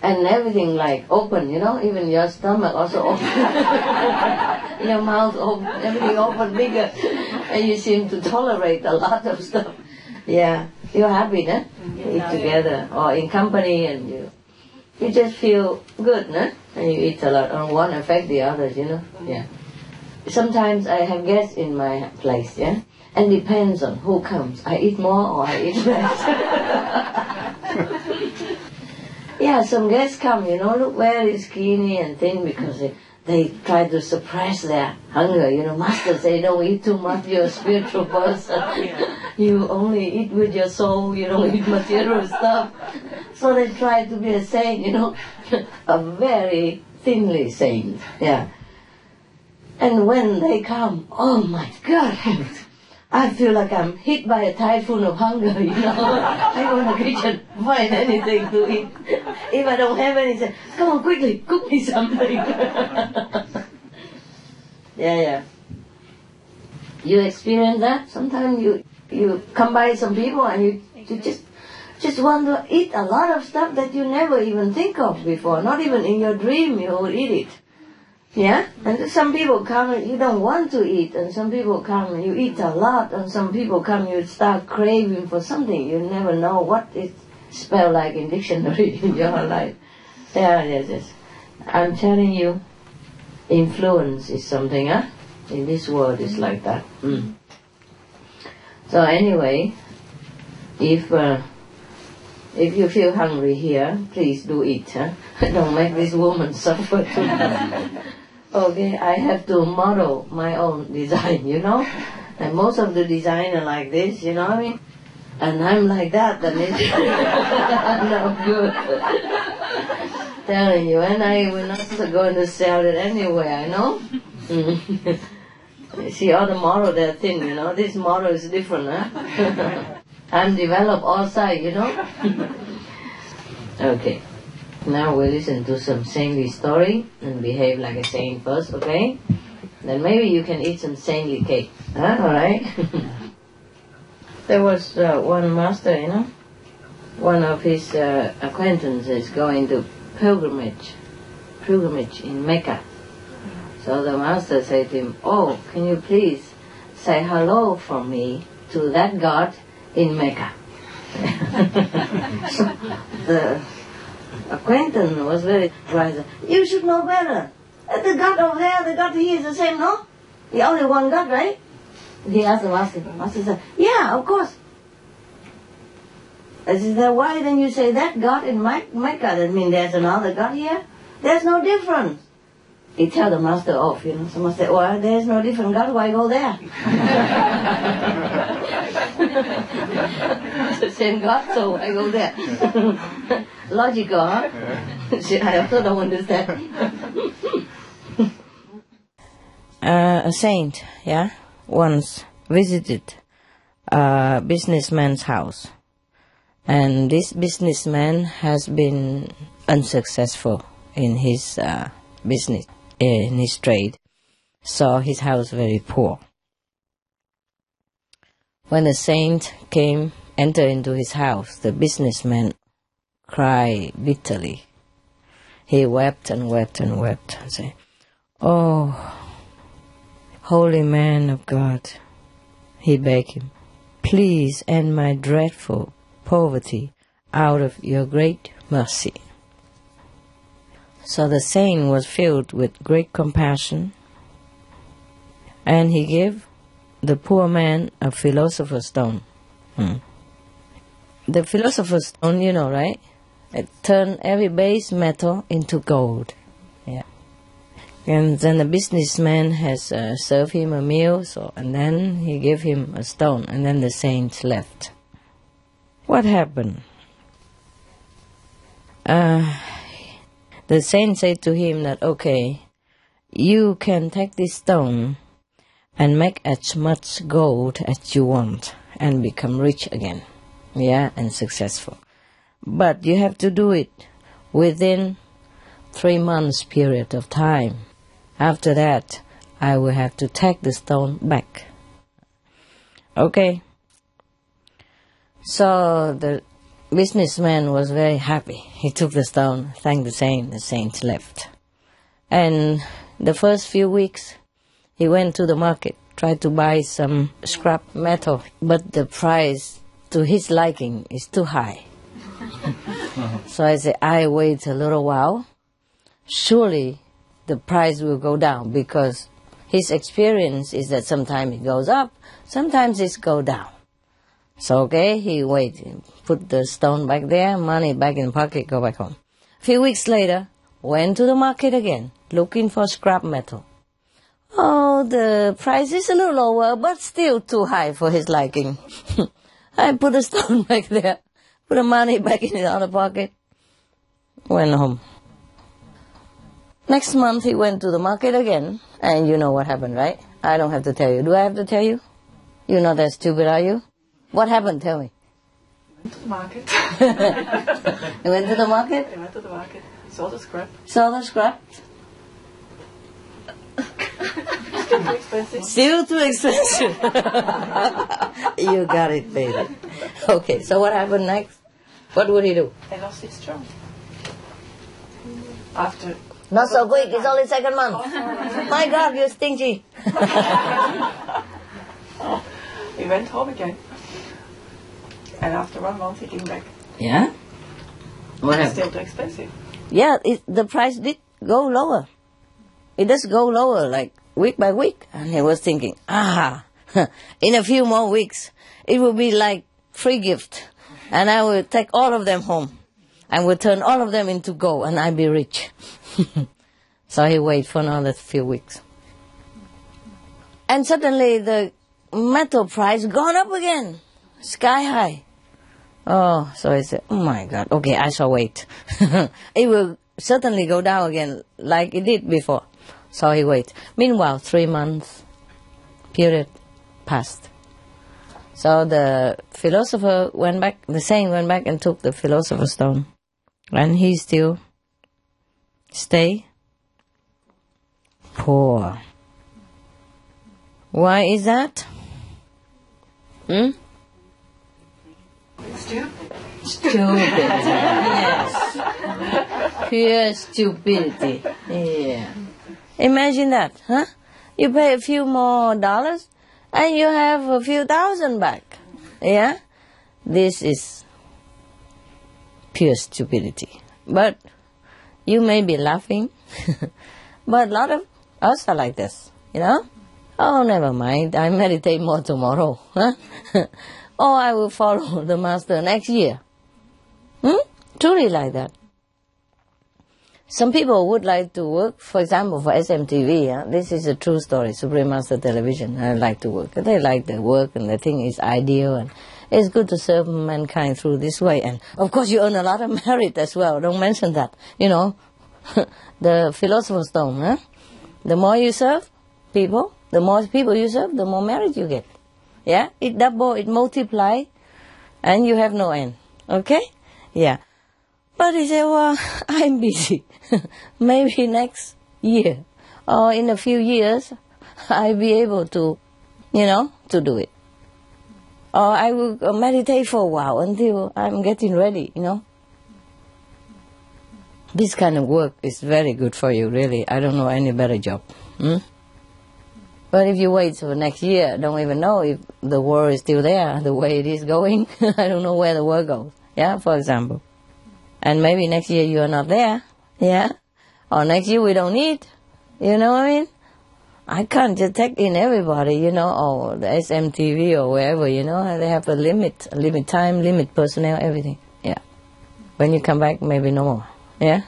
[SPEAKER 1] And everything like open, you know, even your stomach also (laughs) open, (laughs) your mouth open, everything open bigger, and you seem to tolerate a lot of stuff. Yeah, you're happy, huh? You eat together or in company, and you you just feel good, huh? And you eat a lot, and one affect the others, you know. Mm-hmm. Yeah. Sometimes I have guests in my place, yeah and depends on who comes. I eat more or I eat less. (laughs) Yeah, some guests come, you know, look very skinny and thin because they, they try to suppress their hunger. You know, master say, don't eat too much, you're a spiritual person. (laughs) (laughs) You only eat with your soul, you don't eat material stuff. So they try to be a saint, you know, a very thinly saint, yeah. And when they come, oh my God, I feel like I'm hit by a typhoon of hunger, you know. (laughs) I go in the kitchen, find anything to eat. If I don't have anything, come on, quickly, cook me something. (laughs) yeah, yeah. You experience that? Sometimes you you come by some people and you, you just just want to eat a lot of stuff that you never even think of before. Not even in your dream you would eat it. Yeah? And some people come and you don't want to eat, and some people come and you eat a lot, and some people come you start craving for something. You never know what it spell like in dictionary (laughs) in your life. Yeah, yes, yes. I'm telling you, influence is something, huh? In this world, it's like that. Mm. So anyway, if uh, if you feel hungry here, please do eat. Huh? (laughs) Don't make this woman (laughs) suffer too much. Okay, I have to model my own (laughs) design, you know. And most of the design are like this, you know what I mean? And I'm like that, it's (laughs) not good. (laughs) Telling you, and I will not going to sell it anywhere, I know. Mm. You See, all the model they're thin, you know. This model is different, huh? I'm developed all side, you know. okay. Now we listen to some saintly story and behave like a saint first, okay? Then maybe you can eat some saintly cake. Huh? Alright? (laughs) there was uh, one master, you know, one of his uh, acquaintances going to pilgrimage, pilgrimage in Mecca. So the master said to him, Oh, can you please say hello for me to that God in Mecca? (laughs) the acquaintance was very wise. You should know better. Uh, the God over there, the God here is the same, no? The only one God, right? He asked the master. The master said, Yeah, of course. Uh, I said, why then you say that God in my Mecca? That means there's another God here? There's no difference. He tell the master off, you know. Someone said, well, there's no different God, why go there? (laughs) it's the same God, so why go there? (laughs) Logical, huh? (laughs) I also don't understand. (laughs) uh, a saint, yeah, once visited a businessman's house. And this businessman has been unsuccessful in his uh, business in his trade, so his house very poor. When the saint came, entered into his house, the businessman cried bitterly. He wept and wept and wept and said, Oh, holy man of God, he begged him, please end my dreadful poverty out of your great mercy. So the saint was filled with great compassion, and he gave the poor man a philosopher's stone. Hmm. The philosopher's stone, you know, right? It turned every base metal into gold. Yeah. And then the businessman has uh, served him a meal, so and then he gave him a stone, and then the saint left. What happened? Uh, the saint said to him that, okay, you can take this stone and make as much gold as you want and become rich again. Yeah, and successful. But you have to do it within three months period of time. After that, I will have to take the stone back. Okay. So the businessman was very happy. He took the stone, thanked the saint, the saint left. And the first few weeks, he went to the market, tried to buy some scrap metal, but the price to his liking is too high. (laughs) so I say, I wait a little while. Surely the price will go down because his experience is that sometimes it goes up, sometimes it goes down. So okay, he wait, put the stone back there, money back in pocket, go back home. A few weeks later, went to the market again, looking for scrap metal. Oh, the price is a little lower, but still too high for his liking. (laughs) I put the stone (laughs) back there, put the money back in his other pocket, went home. Next month he went to the market again, and you know what happened, right? I don't have to tell you. Do I have to tell you? You're not that stupid, are you? What happened? Tell me.
[SPEAKER 5] Went to the market. (laughs)
[SPEAKER 1] You went to the market,
[SPEAKER 5] I went to the market, saw the scrap.
[SPEAKER 1] saw the scrap, (laughs)
[SPEAKER 5] Too expensive.
[SPEAKER 1] still too expensive. (laughs) you got it, baby. Okay, so what happened next? What would he do?
[SPEAKER 5] I lost his job. After
[SPEAKER 1] Not so quick, it's only second month. My God, you're stingy. (laughs)
[SPEAKER 5] he went home again. And after one month he came back.
[SPEAKER 1] Yeah? What
[SPEAKER 5] It's
[SPEAKER 1] happened?
[SPEAKER 5] still too expensive.
[SPEAKER 1] Yeah, it, the price did go lower. It does go lower, like week by week. And he was thinking, ah, (laughs) in a few more weeks, it will be like free gift. And I will take all of them home. and will turn all of them into gold and I'll be rich. (laughs) so he waited for another few weeks. And suddenly the metal price gone up again, sky high. Oh, so I said, oh my God, okay, I shall wait. (laughs) it will certainly go down again like it did before. So he wait. Meanwhile, three months period passed. So the philosopher went back, the saint went back and took the philosopher's stone. And he still stay poor. Why is that? Hmm?
[SPEAKER 5] Stupid.
[SPEAKER 1] Stupid. yes. Pure stupidity. Yeah. Imagine that, huh? You pay a few more dollars and you have a few thousand back. Yeah? This is pure stupidity. But you may be laughing, (laughs) but a lot of us are like this, you know? Oh, never mind. I meditate more tomorrow. (laughs) Huh? or I will follow (laughs) the master next year. Hmm? Truly like that. Some people would like to work, for example, for SMTV. Yeah? This is a true story, Supreme Master Television. I like to work. They like their work and they think it's ideal and it's good to serve mankind through this way. And of course, you earn a lot of (laughs) merit as well. Don't mention that. You know, (laughs) the Philosopher's Stone. Huh? The more you serve people, the more people you serve, the more merit you get. Yeah, it double, it multiply, and you have no end. Okay? Yeah. But he said, well, (laughs) I'm busy. (laughs) Maybe next year or in a few years, I'll be able to, you know, to do it. Or I will uh, meditate for a while until I'm getting ready, you know. This kind of work is very good for you, really. I don't know any better job. Hmm? But if you wait till next year, don't even know if the world is still there, the way it is going. (laughs) I don't know where the world goes. Yeah, for example. And maybe next year you are not there. Yeah. Or next year we don't need. You know what I mean? I can't just take in everybody, you know, or the SMTV or wherever, you know, they have a limit, a limit time, limit personnel, everything. Yeah. When you come back, maybe no more. Yeah.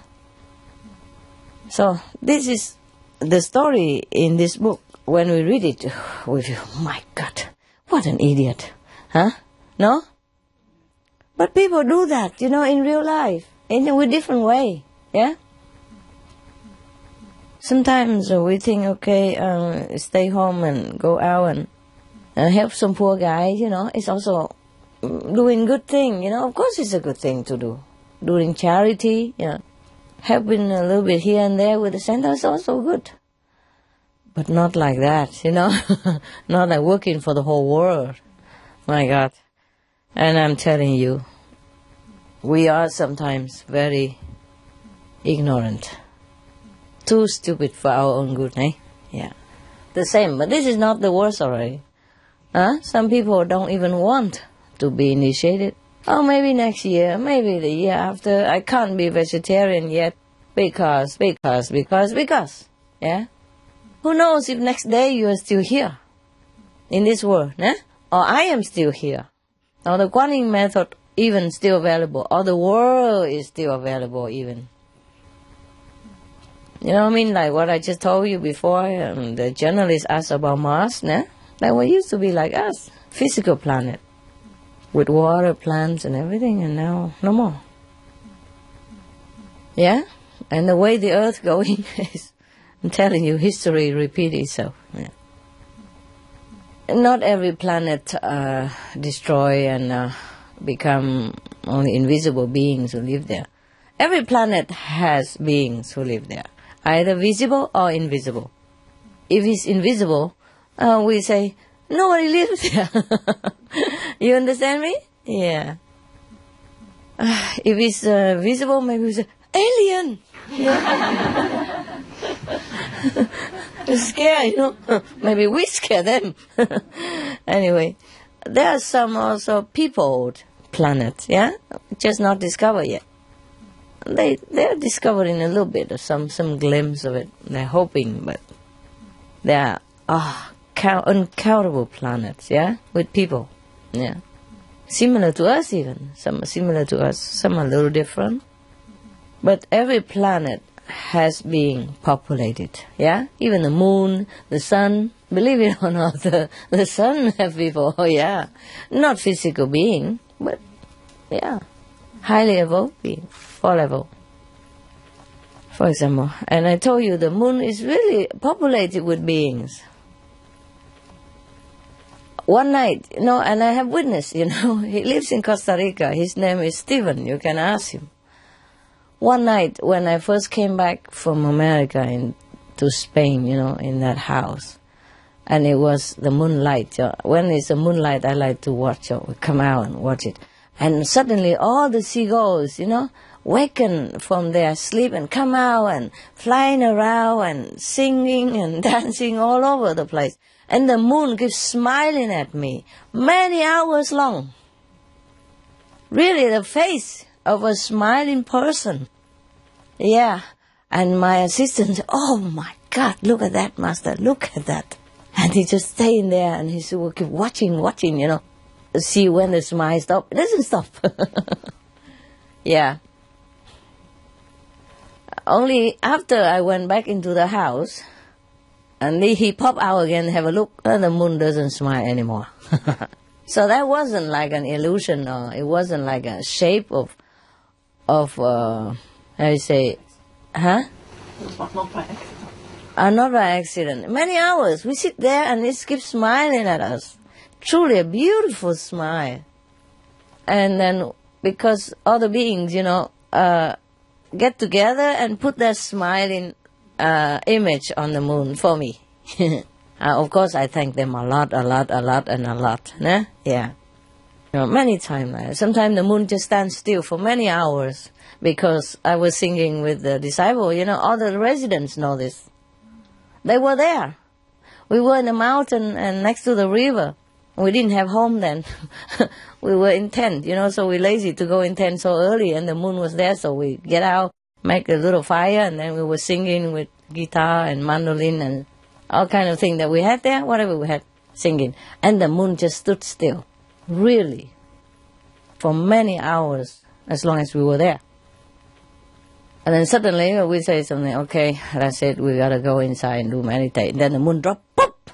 [SPEAKER 1] So this is the story in this book. When we read it, (sighs) we feel, my God, what an idiot. Huh? No? But people do that, you know, in real life, in a different way. Yeah? Sometimes uh, we think, okay, uh, stay home and go out and uh, help some poor guy, you know, it's also mm, doing good thing, you know, of course it's a good thing to do. Doing charity, you know, helping a little bit here and there with the center is also good. But not like that, you know, (laughs) not like working for the whole world. My God. And I'm telling you, we are sometimes very ignorant. Too stupid for our own good, eh? Yeah. The same, but this is not the worst already. Huh? Some people don't even want to be initiated. Oh, maybe next year, maybe the year after. I can't be vegetarian yet because, because, because, because. Yeah? Who knows if next day you are still here in this world, eh? Or I am still here. Or the Quan Yin method even still available. Or the world is still available even. You know what I mean? Like what I just told you before, um, the journalist asked about Mars, nah? Like one used to be like us, physical planet, with water, plants, and everything, and now no more. Yeah? And the way the Earth (laughs) going is, I'm telling you, history repeat itself. Yeah. Not every planet uh, destroy and uh, become only invisible beings who live there. Every planet has beings who live there, either visible or invisible. If it's invisible, uh, we say nobody lives there. (laughs) you understand me? Yeah. Uh, (sighs) if it's uh, visible, maybe we say alien. (laughs) Scare, you know. (laughs) maybe we scare them. anyway, there are some also peopled planets, yeah, just not discovered yet. They they're discovering a little bit of some some glimpse of it. They're hoping, but there are ah count, uncountable planets, yeah, with people, yeah, similar to us even. Some are similar to us, some are a little different. But every planet has been populated, yeah. Even the moon, the sun. Believe it or not, (laughs) the the sun have people, oh (laughs) yeah, not physical being, but yeah, highly evolved being, four level. For example, and I told you the moon is really populated with beings one night, you know, and I have witnessed, you know, (laughs) he lives in Costa Rica. His name is Stephen. You can ask him. One night when I first came back from America in, to Spain, you know, in that house, and it was the moonlight. When it's the moonlight, I like to watch it, come out and watch it. And suddenly all the seagulls, you know, waken from their sleep and come out and flying around and singing and (laughs) dancing all over the place and the moon keeps smiling at me many hours long. Really, the face of a smiling person. Yeah. And my assistant (laughs) Oh my God, look at that, master, look at that. And he just staying there and he will keep watching, watching, you know, see when the smile stop. It doesn't stop. (laughs) yeah. Only after I went back into the house, and he popped out again, have a look, and the moon doesn't smile anymore. (laughs) so that wasn't like an illusion, or it wasn't like a shape of, of, uh, how you say, huh?
[SPEAKER 5] Not, by accident.
[SPEAKER 1] Uh, not by accident. Many hours. We sit there and it keeps smiling at us. Truly a beautiful smile. And then because other beings, you know, uh, get together and put their smiling uh, image on the moon for me. (laughs) uh, of course, I thank them a lot, a lot, a lot, and a lot. Né? Yeah. You know, many times. Uh, sometimes the moon just stands still for many hours because I was singing with the disciple. You know, all the residents know this. They were there. We were in the mountain and next to the river. We didn't have home then. (laughs) we were in tent, you know, so we lazy to go in tent so early and the moon was there, so we get out make a little fire, and then we were singing with guitar and mandolin and all kind of thing that we had there, whatever we had, singing. And the moon just stood still, really, for many hours, as long as we were there. And then suddenly we say something, okay, that's it, we gotta go inside and do meditate. And then the moon dropped, (laughs) pop!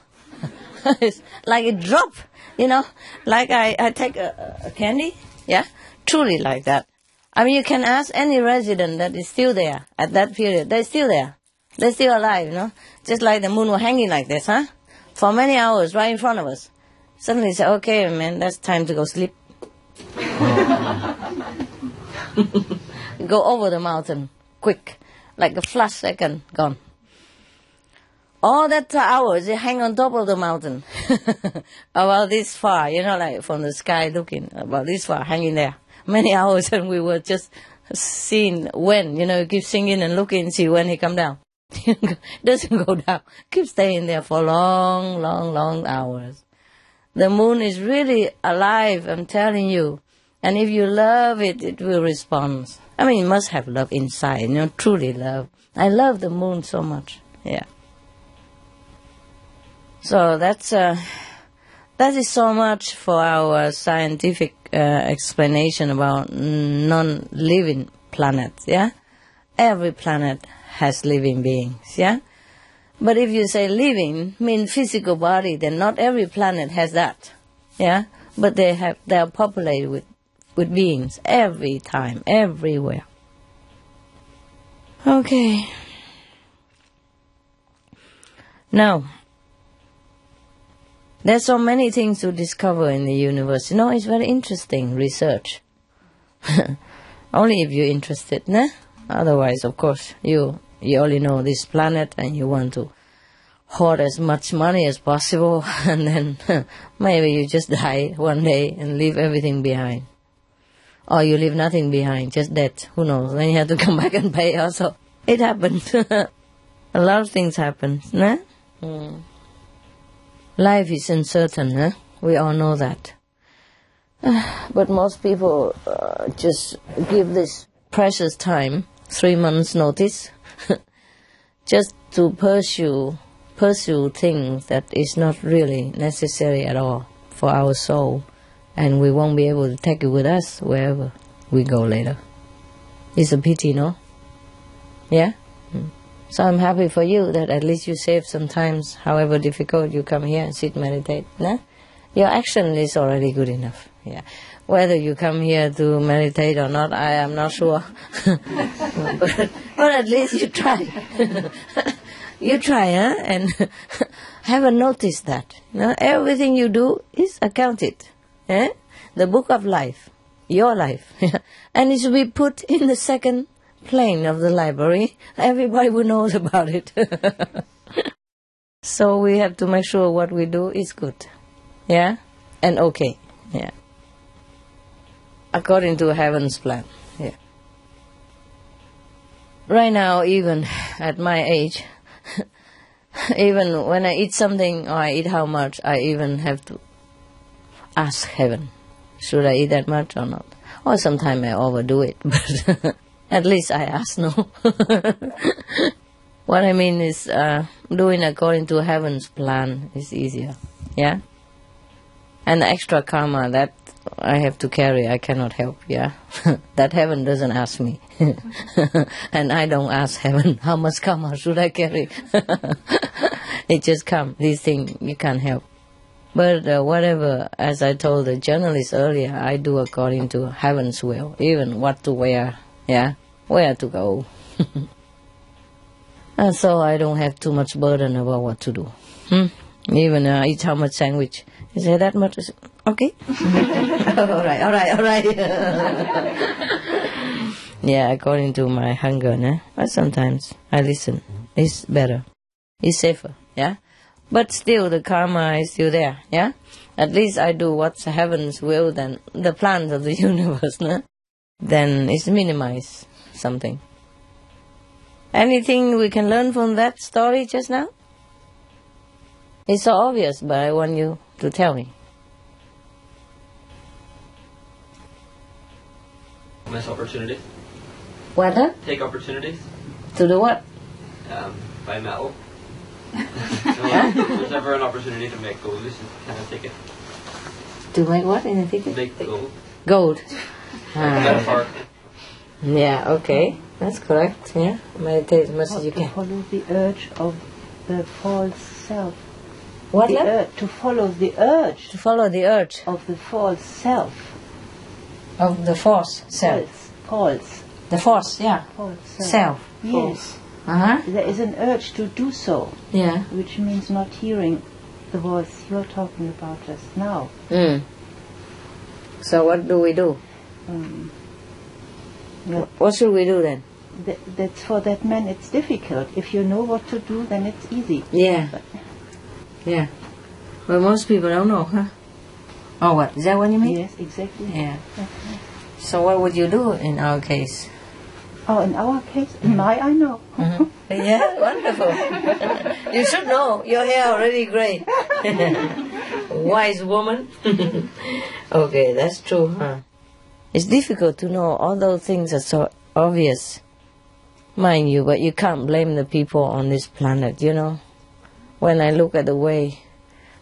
[SPEAKER 1] (laughs) it's like it dropped, you know, like I, I take a, a candy, yeah, truly like that. I mean, you can ask any resident that is still there at that period. They're still there. They're still alive, you know? Just like the moon was hanging like this, huh? For many hours right in front of us. Suddenly say, okay, man, that's time to go sleep. (laughs) go over the mountain, quick. Like a flash second, gone. All that hours, they hang on top of the mountain. (laughs) about this far, you know, like from the sky looking, about this far, hanging there many (laughs) hours and we were just seeing when, you know, keep singing and looking, see when he come down. (laughs) doesn't go down. Keep staying there for long, long, long hours. The moon is really alive, I'm telling you. And if you love it, it will respond. I mean, you must have love inside, you know, truly love. I love the moon so much. Yeah. So that's, uh, that is so much for our scientific uh, explanation about non-living planets, yeah? every planet has living beings, yeah? But if you say living mean physical body, then not every planet has that, yeah? But they have they are populated with with beings every time, everywhere. Okay. Now, there's so many things to discover in the universe. You know, it's very interesting research. (laughs) only if you're interested, nah? Otherwise, of course, you you only know this planet and you want to hoard as much money as possible, (laughs) and then (laughs) maybe you just die one day and leave everything behind. Or you leave nothing behind, just dead. Who knows? Then you have to come back and pay also. It happens. A lot of things happen, nah? Mm. Life is uncertain, huh? We all know that. (sighs) but most people uh, just give this precious time, three months notice, (laughs) just to pursue pursue things that is not really necessary at all for our soul, and we won't be able to take it with us wherever we go later. It's a pity, no? Yeah. So I'm happy for you that at least you save some times, however difficult you come here and sit meditate. Nah? Your action is already good enough. Yeah. Whether you come here to meditate or not, I am not sure. but, (laughs) but at least you try. (laughs) you try, huh? And (laughs) I haven't noticed that. Know, everything you do is accounted. Eh? The book of life, your life. and it should be put in the second plane of the library. Everybody will know (laughs) about it. so we have to make sure what we do is good. Yeah? And okay. Yeah. According to heaven's plan. Yeah. Right now, even at my age, (laughs) even when I eat something or I eat how much, I even have to ask heaven, should I eat that much or not? Or sometimes I overdo it, (laughs) but at least I ask no. (laughs) what I mean is uh, doing according to heaven's plan is easier. Yeah? And the extra karma that I have to carry, I cannot help, yeah? (laughs) that heaven doesn't ask me. (laughs) and I don't ask heaven, how much karma should I carry? it just comes, these things you can't help. But uh, whatever, as I told the journalist earlier, I do according to heaven's will, even what to wear, yeah? Where to go. and so I don't have too much burden about what to do. Hmm? Even uh, eat how much sandwich. Is say that much? Okay. (laughs) all right, all right, all right. (laughs) yeah, according to my hunger, nah? but sometimes I listen. It's better. It's safer, yeah? But still, the karma is still there, yeah? At least I do what's heaven's will, then the plans of the (laughs) universe, nah? Then it's minimize something. Anything we can learn from that story just now? It's so obvious, but I want you to tell me.
[SPEAKER 6] Miss opportunities.
[SPEAKER 1] What? Huh?
[SPEAKER 6] Take opportunities.
[SPEAKER 1] To do what?
[SPEAKER 6] Um, buy metal. so, (laughs) there's never an opportunity to make gold. You should kind of take it.
[SPEAKER 1] To make what in a ticket?
[SPEAKER 6] Make gold.
[SPEAKER 1] Gold.
[SPEAKER 6] Metaphor.
[SPEAKER 1] Yeah, okay. That's correct. Yeah. Meditate as much as you
[SPEAKER 7] to
[SPEAKER 1] can.
[SPEAKER 7] follow the urge of the false self.
[SPEAKER 1] What?
[SPEAKER 7] The ur- to follow the urge
[SPEAKER 1] To follow the urge
[SPEAKER 7] of the false self.
[SPEAKER 1] of the false self.
[SPEAKER 7] False. False.
[SPEAKER 1] The false, yeah.
[SPEAKER 7] False self.
[SPEAKER 1] Self.
[SPEAKER 7] Yes.
[SPEAKER 1] Uh huh.
[SPEAKER 7] There is an urge to do so,
[SPEAKER 1] Yeah.
[SPEAKER 7] which means not hearing the voice you're talking about just now.
[SPEAKER 1] Mm. So what do we do?
[SPEAKER 7] Um, but
[SPEAKER 1] What should we do then?
[SPEAKER 7] th- that's for that man it's difficult. If you know what to do, then it's easy.
[SPEAKER 1] Yeah. Yeah. But most people don't know, huh? Oh, what? Is that what you mean?
[SPEAKER 7] Yes, exactly.
[SPEAKER 1] Yeah. So what would you do in our case?
[SPEAKER 7] Oh, in our case, in my, I know.
[SPEAKER 1] Yeah, wonderful. (laughs) you should know. Your hair already gray. (laughs) Wise woman. (laughs) okay, that's true, huh? It's difficult to know. All those things are so obvious, mind you, but you can't blame the people on this planet, you know? When I look at the way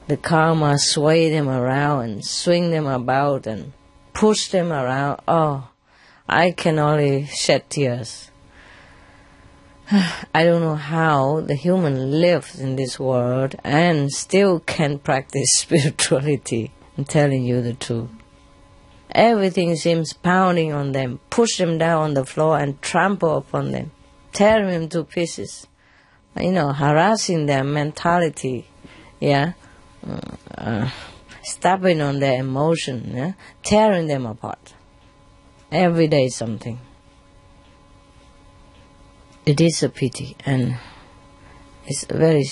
[SPEAKER 1] the karma sway them around and swing them about and push them around, oh, I can only shed tears. (sighs) I don't know how the human lives in this world and still can practice (laughs) spirituality. I'm telling you the truth. Everything seems pounding on them, push them down on the floor and trample upon them, tear them to pieces. You know, harassing their mentality, yeah, uh, stepping on their emotion, yeah? tearing them apart. Every day something. It is a pity and it's very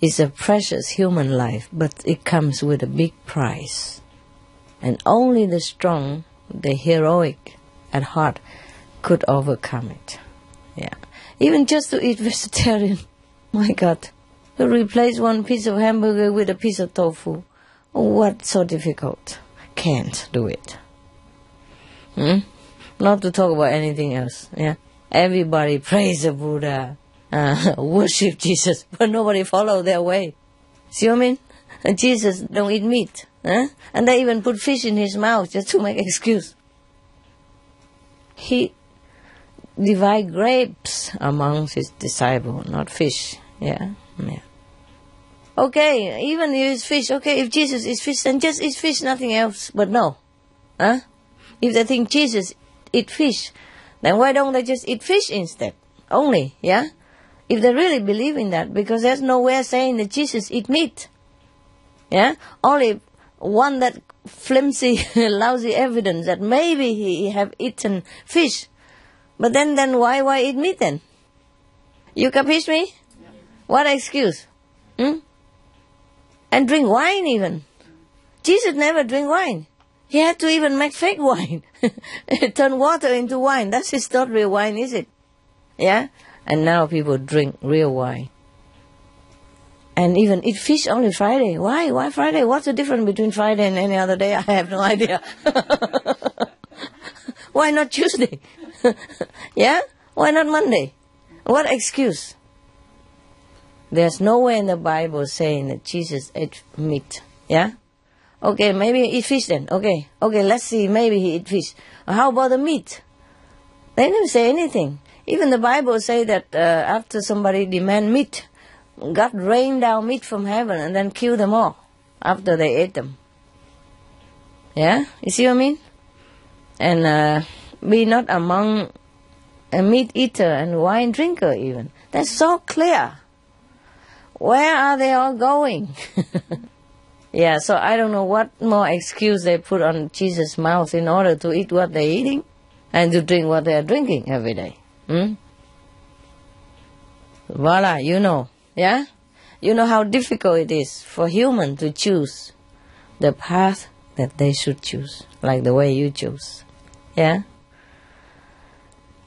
[SPEAKER 1] it's a precious human life, but it comes with a big price. And only the strong, the heroic at heart could overcome it. Yeah. Even just to eat (laughs) vegetarian, my God. To replace one piece of hamburger with a piece of tofu. What's so difficult? Can't do it. Hmm? Not to talk about anything else. Yeah. Everybody praise the Buddha, uh, (laughs) worship Jesus, but nobody follow their way. See what I mean? And Jesus don't eat meat. Huh? And they even put fish in his mouth just to make excuse. He divide grapes amongst his disciples, not fish. Yeah, yeah. Okay, even if it's fish, okay, if Jesus is fish, then just eat fish, nothing else. But no. Huh? If they think Jesus eat fish, then why don't they just eat fish instead? Only, yeah? If they really believe in that, because there's nowhere saying that Jesus eat meat. Yeah? Only one that flimsy, (laughs) lousy evidence that maybe he have eaten fish. But then, then why, why eat meat then? You capish me? What excuse? Hmm? And drink wine even. Jesus never drink wine. He had to even make fake (laughs) wine. (laughs) Turn water into wine. That's is not real wine, is it? Yeah? And now people drink real wine. And even eat fish only Friday. Why? Why Friday? What's the difference between Friday and any other day? (laughs) I have no idea. (laughs) Why not Tuesday? (laughs) yeah? Why not Monday? What excuse? There's nowhere in the Bible saying that Jesus ate meat. Yeah? Okay, maybe eat fish then. Okay, okay, let's see. Maybe he eat fish. How about the meat? They didn't say anything. Even the Bible say that uh, after somebody demand meat, God rained down meat from heaven and then killed them all after they ate them. Yeah, you see what I mean? And uh, be not among a meat eater and wine drinker even. That's so clear. Where are they all going? (laughs) yeah, so I don't know what more excuse they put on Jesus' mouth in order to eat what they're eating and to drink what they're drinking every day. Hmm? Voila, you know. Yeah? You know how difficult it is for human to choose the path that they should choose, like the way you choose. Yeah?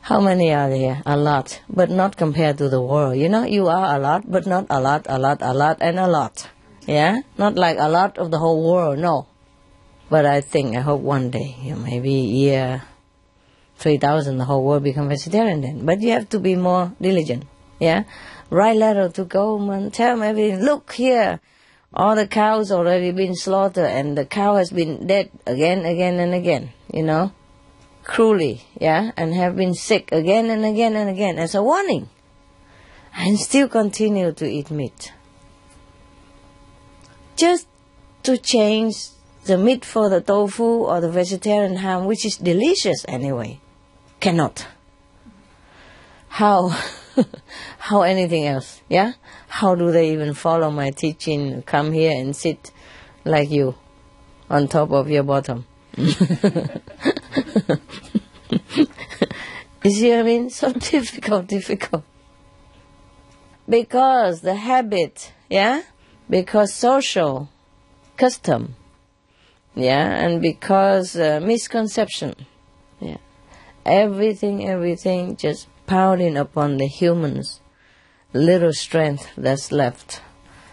[SPEAKER 1] How many are there? A lot, but not compared to the world. You know, you are a lot, but not a lot, a lot, a lot, and a lot. Yeah? Not like a lot of the whole world, no. But I think, I hope one day, you know, maybe year 3000, the whole world become vegetarian then. But you have to be more diligent. Yeah? Write letter to government, tell them everything. Look here, all the cows already been slaughtered and the cow has been dead again, again and again, you know? cruelly, yeah, and have been sick again and again and again as a warning, and still continue to eat meat. Just to change the meat for the tofu or the vegetarian ham, which is delicious anyway, cannot. How? (laughs) (laughs) How anything else? Yeah? How do they even follow my teaching? Come here and sit like you on top of your bottom. (laughs) you see what I mean? (laughs) So difficult, difficult. Because the habit, yeah? Because social custom, yeah? And because uh, misconception, yeah? Everything, everything just pounding upon the humans' little strength that's left.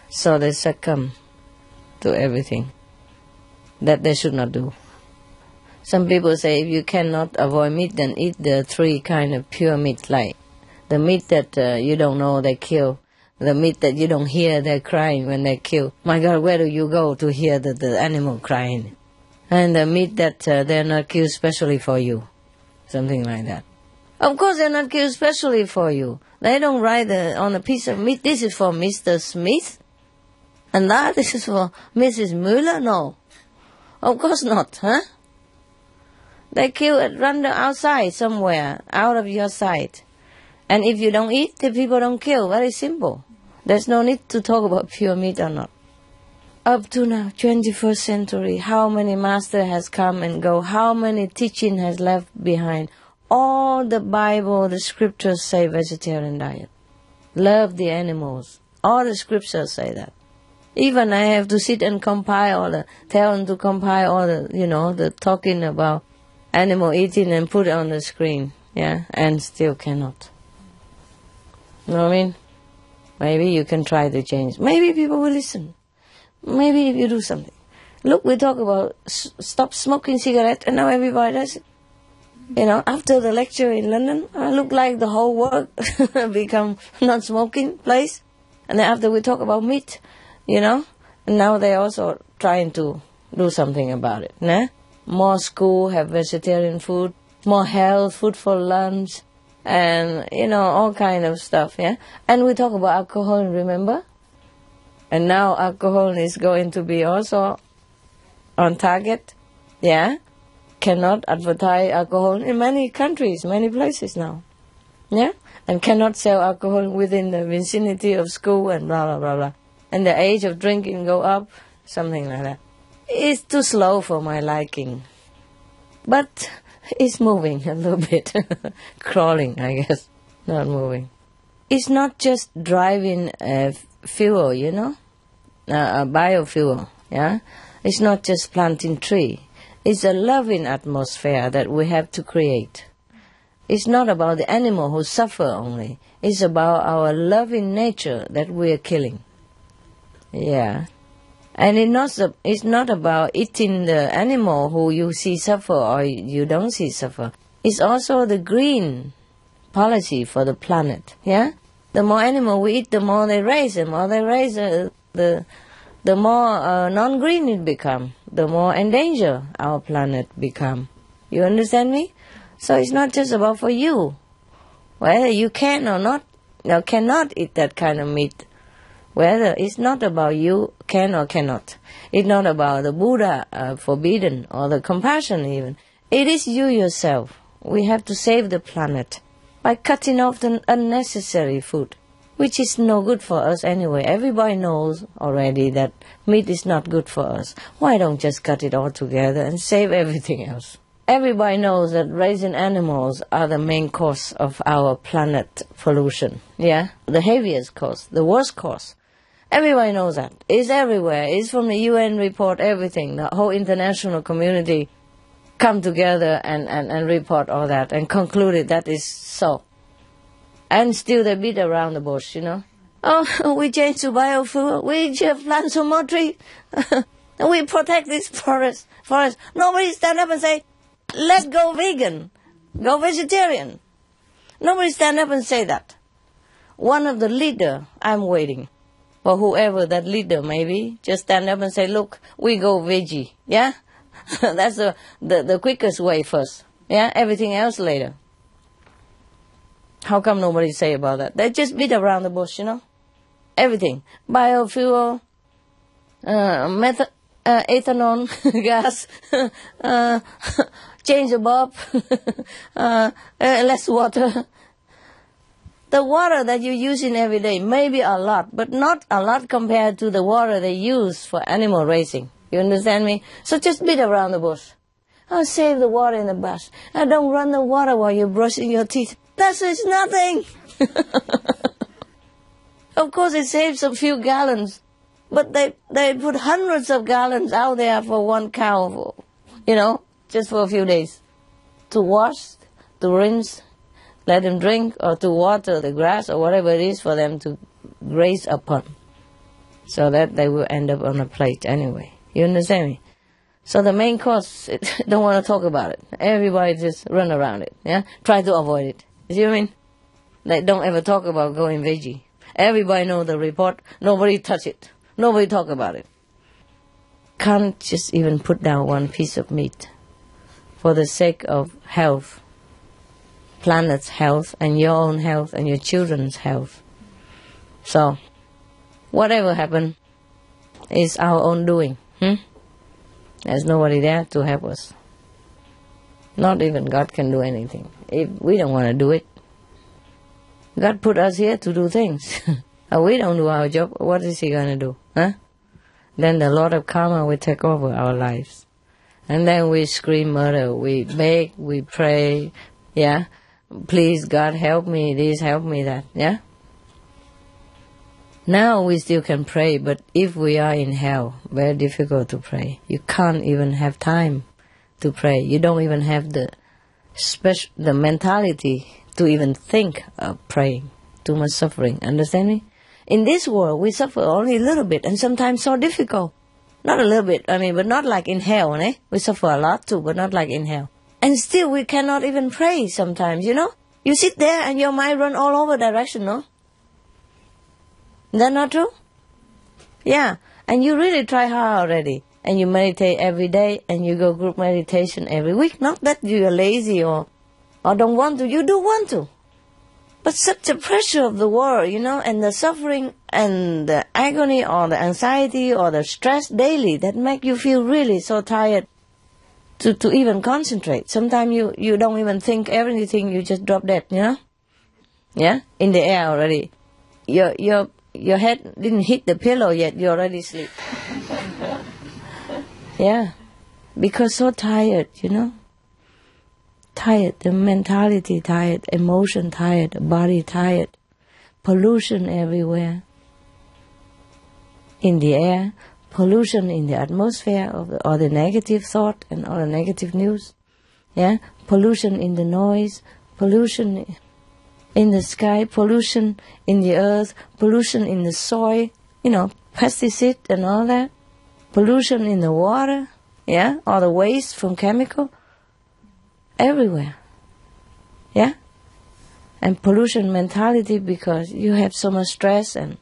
[SPEAKER 1] So they succumb to everything that they should not do. Some people say if you cannot avoid meat, then eat the three kind of pure meat, like the meat that uh, you don't know they kill, the meat that you don't hear they're crying when they kill. My God, where do you go to hear the, the animal crying? And the meat that uh, they're not killed specially for you, something like that. Of course, they're not killed specially for you. They don't write on a piece of meat, this is for Mr. Smith, and that (laughs) this is for Mrs. Mueller. No. Of course not, huh? They kill it random outside somewhere, out of your sight. And if you don't eat, the people don't kill. Very simple. There's no need to talk about (laughs) pure meat or not. Up to now, 21st century, how many master has come and go? How many teaching has left behind? All the Bible, the scriptures say vegetarian diet. Love the animals. All the scriptures say that. Even I have to sit and compile all the, tell them to compile all the, you know, the talking about animal eating and put it on the screen. Yeah, and still cannot. You know what I mean? Maybe you can try to change. Maybe people will listen. Maybe if you do something. Look, we talk about s- stop smoking cigarette, and now everybody does it. You know, after the lecture in London, I look like the whole world (laughs) become non-smoking place. And then after we talk about meat, you know, and now they're also trying to do something about it. Nah? More school have vegetarian food, more health, food for lunch, and you know all kind of stuff. Yeah, and we talk about alcohol. Remember, and now alcohol is going to be also on target. Yeah, cannot advertise alcohol in many countries, many places now. Yeah, and cannot sell alcohol within the vicinity of school and blah blah blah blah. And the age of drinking go up, something like that. It's too slow for my liking, but it's moving a little bit, (laughs) crawling, I guess, not moving. It's not just driving uh, fuel, you know, uh, biofuel. Yeah, it's not just planting tree. It's a loving atmosphere that we have to create. It's not about the animal who suffer only. It's about our loving nature that we are killing. Yeah. And it's not, it's not about eating the animal who you see suffer or you don't see suffer. It's also the green policy for the planet. Yeah? The more animal we eat, the more they raise. The more they raise, uh, the, the more uh, non-green it become. The more endanger our planet become. You understand me? So it's not just about for you. Whether you can or not, or cannot eat that kind of meat whether it's not about you can or cannot. It's not about the Buddha uh, forbidden or the compassion even. It is you yourself. We have to save the planet by cutting off the unnecessary food, which is no good for us anyway. Everybody knows already that meat is not good for us. Why don't just cut it all together and save everything else? Everybody knows that raising animals are the main cause of our planet pollution. Yeah? The heaviest cause, the worst cause. Everybody knows that. It's everywhere. It's from the UN report, everything. The whole international community come together and, and, and report all that and concluded that is so. And still they beat around the bush, you know. Oh, (laughs) we change to biofuel. We plant some more trees. (laughs) we protect this forest. Forest. Nobody stand up and say, let's go vegan. Go vegetarian. Nobody stand up and say that. One of the leader, I'm waiting for whoever that leader may be, just stand up and say, look, we go veggie. Yeah? (laughs) That's the, the, the quickest way first. Yeah? Everything else later. How come nobody say about that? They just beat around the bush, you know? Everything. Biofuel, uh, meth- uh, ethanol, (laughs) gas, (laughs) uh, change the bulb, uh, less water. The water that you're using every day maybe a lot, but not a lot compared to the water they use for animal raising. You understand me? So just beat around the bush. Oh, save the water in the bath. I don't run the water while you're brushing your teeth. That is just nothing. (laughs) of course, it saves a few gallons, but they they put hundreds of gallons out there for one cow, you know, just for a few days, to wash, to rinse, let them drink, or to water the grass or whatever it is for them to graze upon, so that they will end up on a plate anyway. You understand me? So the main cause, (laughs) don't want to talk about it. Everybody just run around it. Yeah, try to avoid it. You see what I mean? Like don't ever talk about going veggie. Everybody know the report. Nobody touch it. Nobody talk about it. Can't just even put down one piece of meat for the sake of health. planet's health and your own health and your children's health. So, whatever happened is our own doing. Hmm? There's nobody there to help us. Not even God can do anything if we don't want to do it. God put us here to do things. (laughs) we don't do our job, what is He going to do? Huh? Then the Lord of Karma will take over our lives. And then we scream murder, we beg, we pray, yeah? Please God help me, this help me that, yeah? Now we still can pray, but if we are in hell, very difficult to pray. You can't even have time to pray. You don't even have the special, the mentality to even think of praying. Too much suffering. Understand me? In this world, we suffer only a little bit and sometimes so difficult. Not a little bit, I mean, but not like in hell, eh? We suffer a lot too, but not like in hell. And still we cannot even pray sometimes, you know? You sit there and your mind run all over direction, no? Is that not true? Yeah. And you really try hard already. And you meditate every day and you go group meditation every week. Not that you are lazy or, or don't want to. You do want to. But such a pressure of the world, you know, and the suffering and the agony or the anxiety or the stress daily that make you feel really so tired to, to even concentrate. Sometimes you, you don't even think everything, you just drop dead, you know? Yeah? In the air already. Your, your, your head didn't hit the pillow yet, you already sleep. (laughs) yeah. Because so tired, you know? Tired, the mentality tired, emotion tired, body tired, pollution everywhere. In the air, pollution in the atmosphere of the, or the negative thought and all the negative news. Yeah, pollution in the noise, pollution in the sky, pollution in the earth, pollution in the soil, you know, pesticide and all that, pollution in the water, yeah, all the waste from chemical, everywhere, yeah, and pollution mentality because you have so much stress and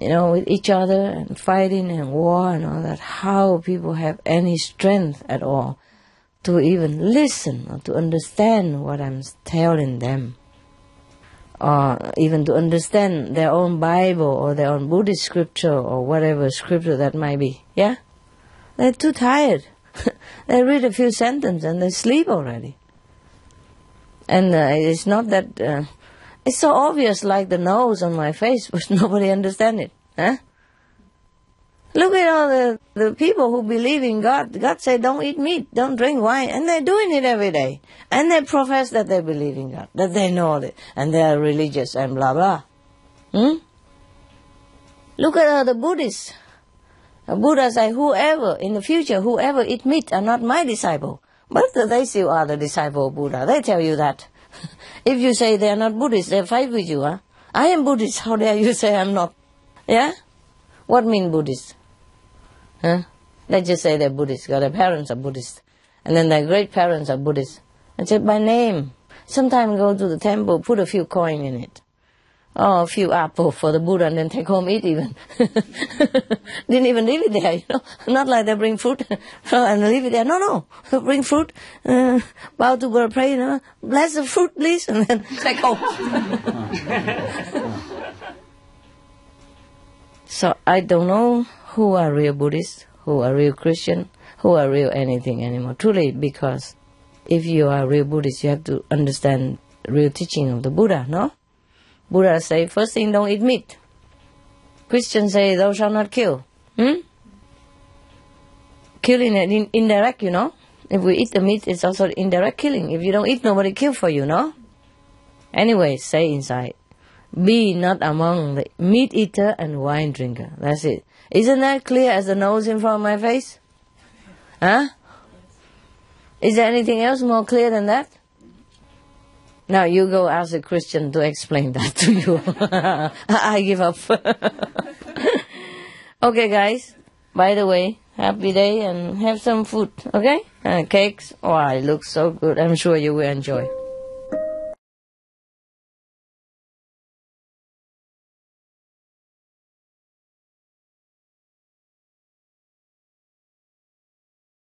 [SPEAKER 1] you know, with each other and fighting and war and all that, how people have any strength at all to even listen or to understand what I'm telling them. Or even to understand their own Bible or their own Buddhist scripture or whatever scripture that might be. Yeah? They're too tired. (laughs) they read a few sentences and they sleep already. And uh, it's not that uh, it's so obvious, like the nose on my face, (laughs) but nobody understands it. Huh? Look at all the, the people who believe in God. God said, don't eat meat, don't drink wine, and they're doing it every day. And they profess that they believe in God, that they know it, and they are religious and blah blah. Hmm? Look at all the Buddhists. The Buddha said, whoever, in the future, whoever eat meat are not my disciple. But they still are the disciple of Buddha. They tell you that. (laughs) If you say they are not Buddhists, they fight with you. Huh? I am Buddhist. (laughs) How dare you say I'm not? Yeah? What mean Buddhist? Huh? They just say they're Buddhist their parents are Buddhist. And then their great parents are Buddhist. And say by name. Sometimes go to the temple, put a few coin in it. Oh, a few apple for the Buddha and then take home eat even. (laughs) Didn't even leave it there, you know. (laughs) Not like they bring fruit (laughs) and leave it there. No, no. Bring fruit, uh, bow to God, pray, you know. Bless the fruit, please, and then take home. so I don't know who are real Buddhists, who are real Christian, who are real anything anymore. Truly, because if you are real Buddhist, you have to understand real teaching of the Buddha, no? Buddha say, first thing, don't eat meat. Christians say, thou shalt not kill. Hmm? Killing is in, indirect, you know. If we eat the meat, it's also indirect killing. If you don't eat, nobody kill for you, no? Anyway, say inside, be not among the meat eater and wine drinker. That's it. Isn't that clear as the nose in front of my face? Huh? Is there anything else more clear than that? Now you go ask a Christian to explain (laughs) that to you. (laughs) I give up. (laughs) okay, guys. By the way, happy day and have some food. Okay, uh, cakes. Oh, it looks so good. I'm sure you will enjoy.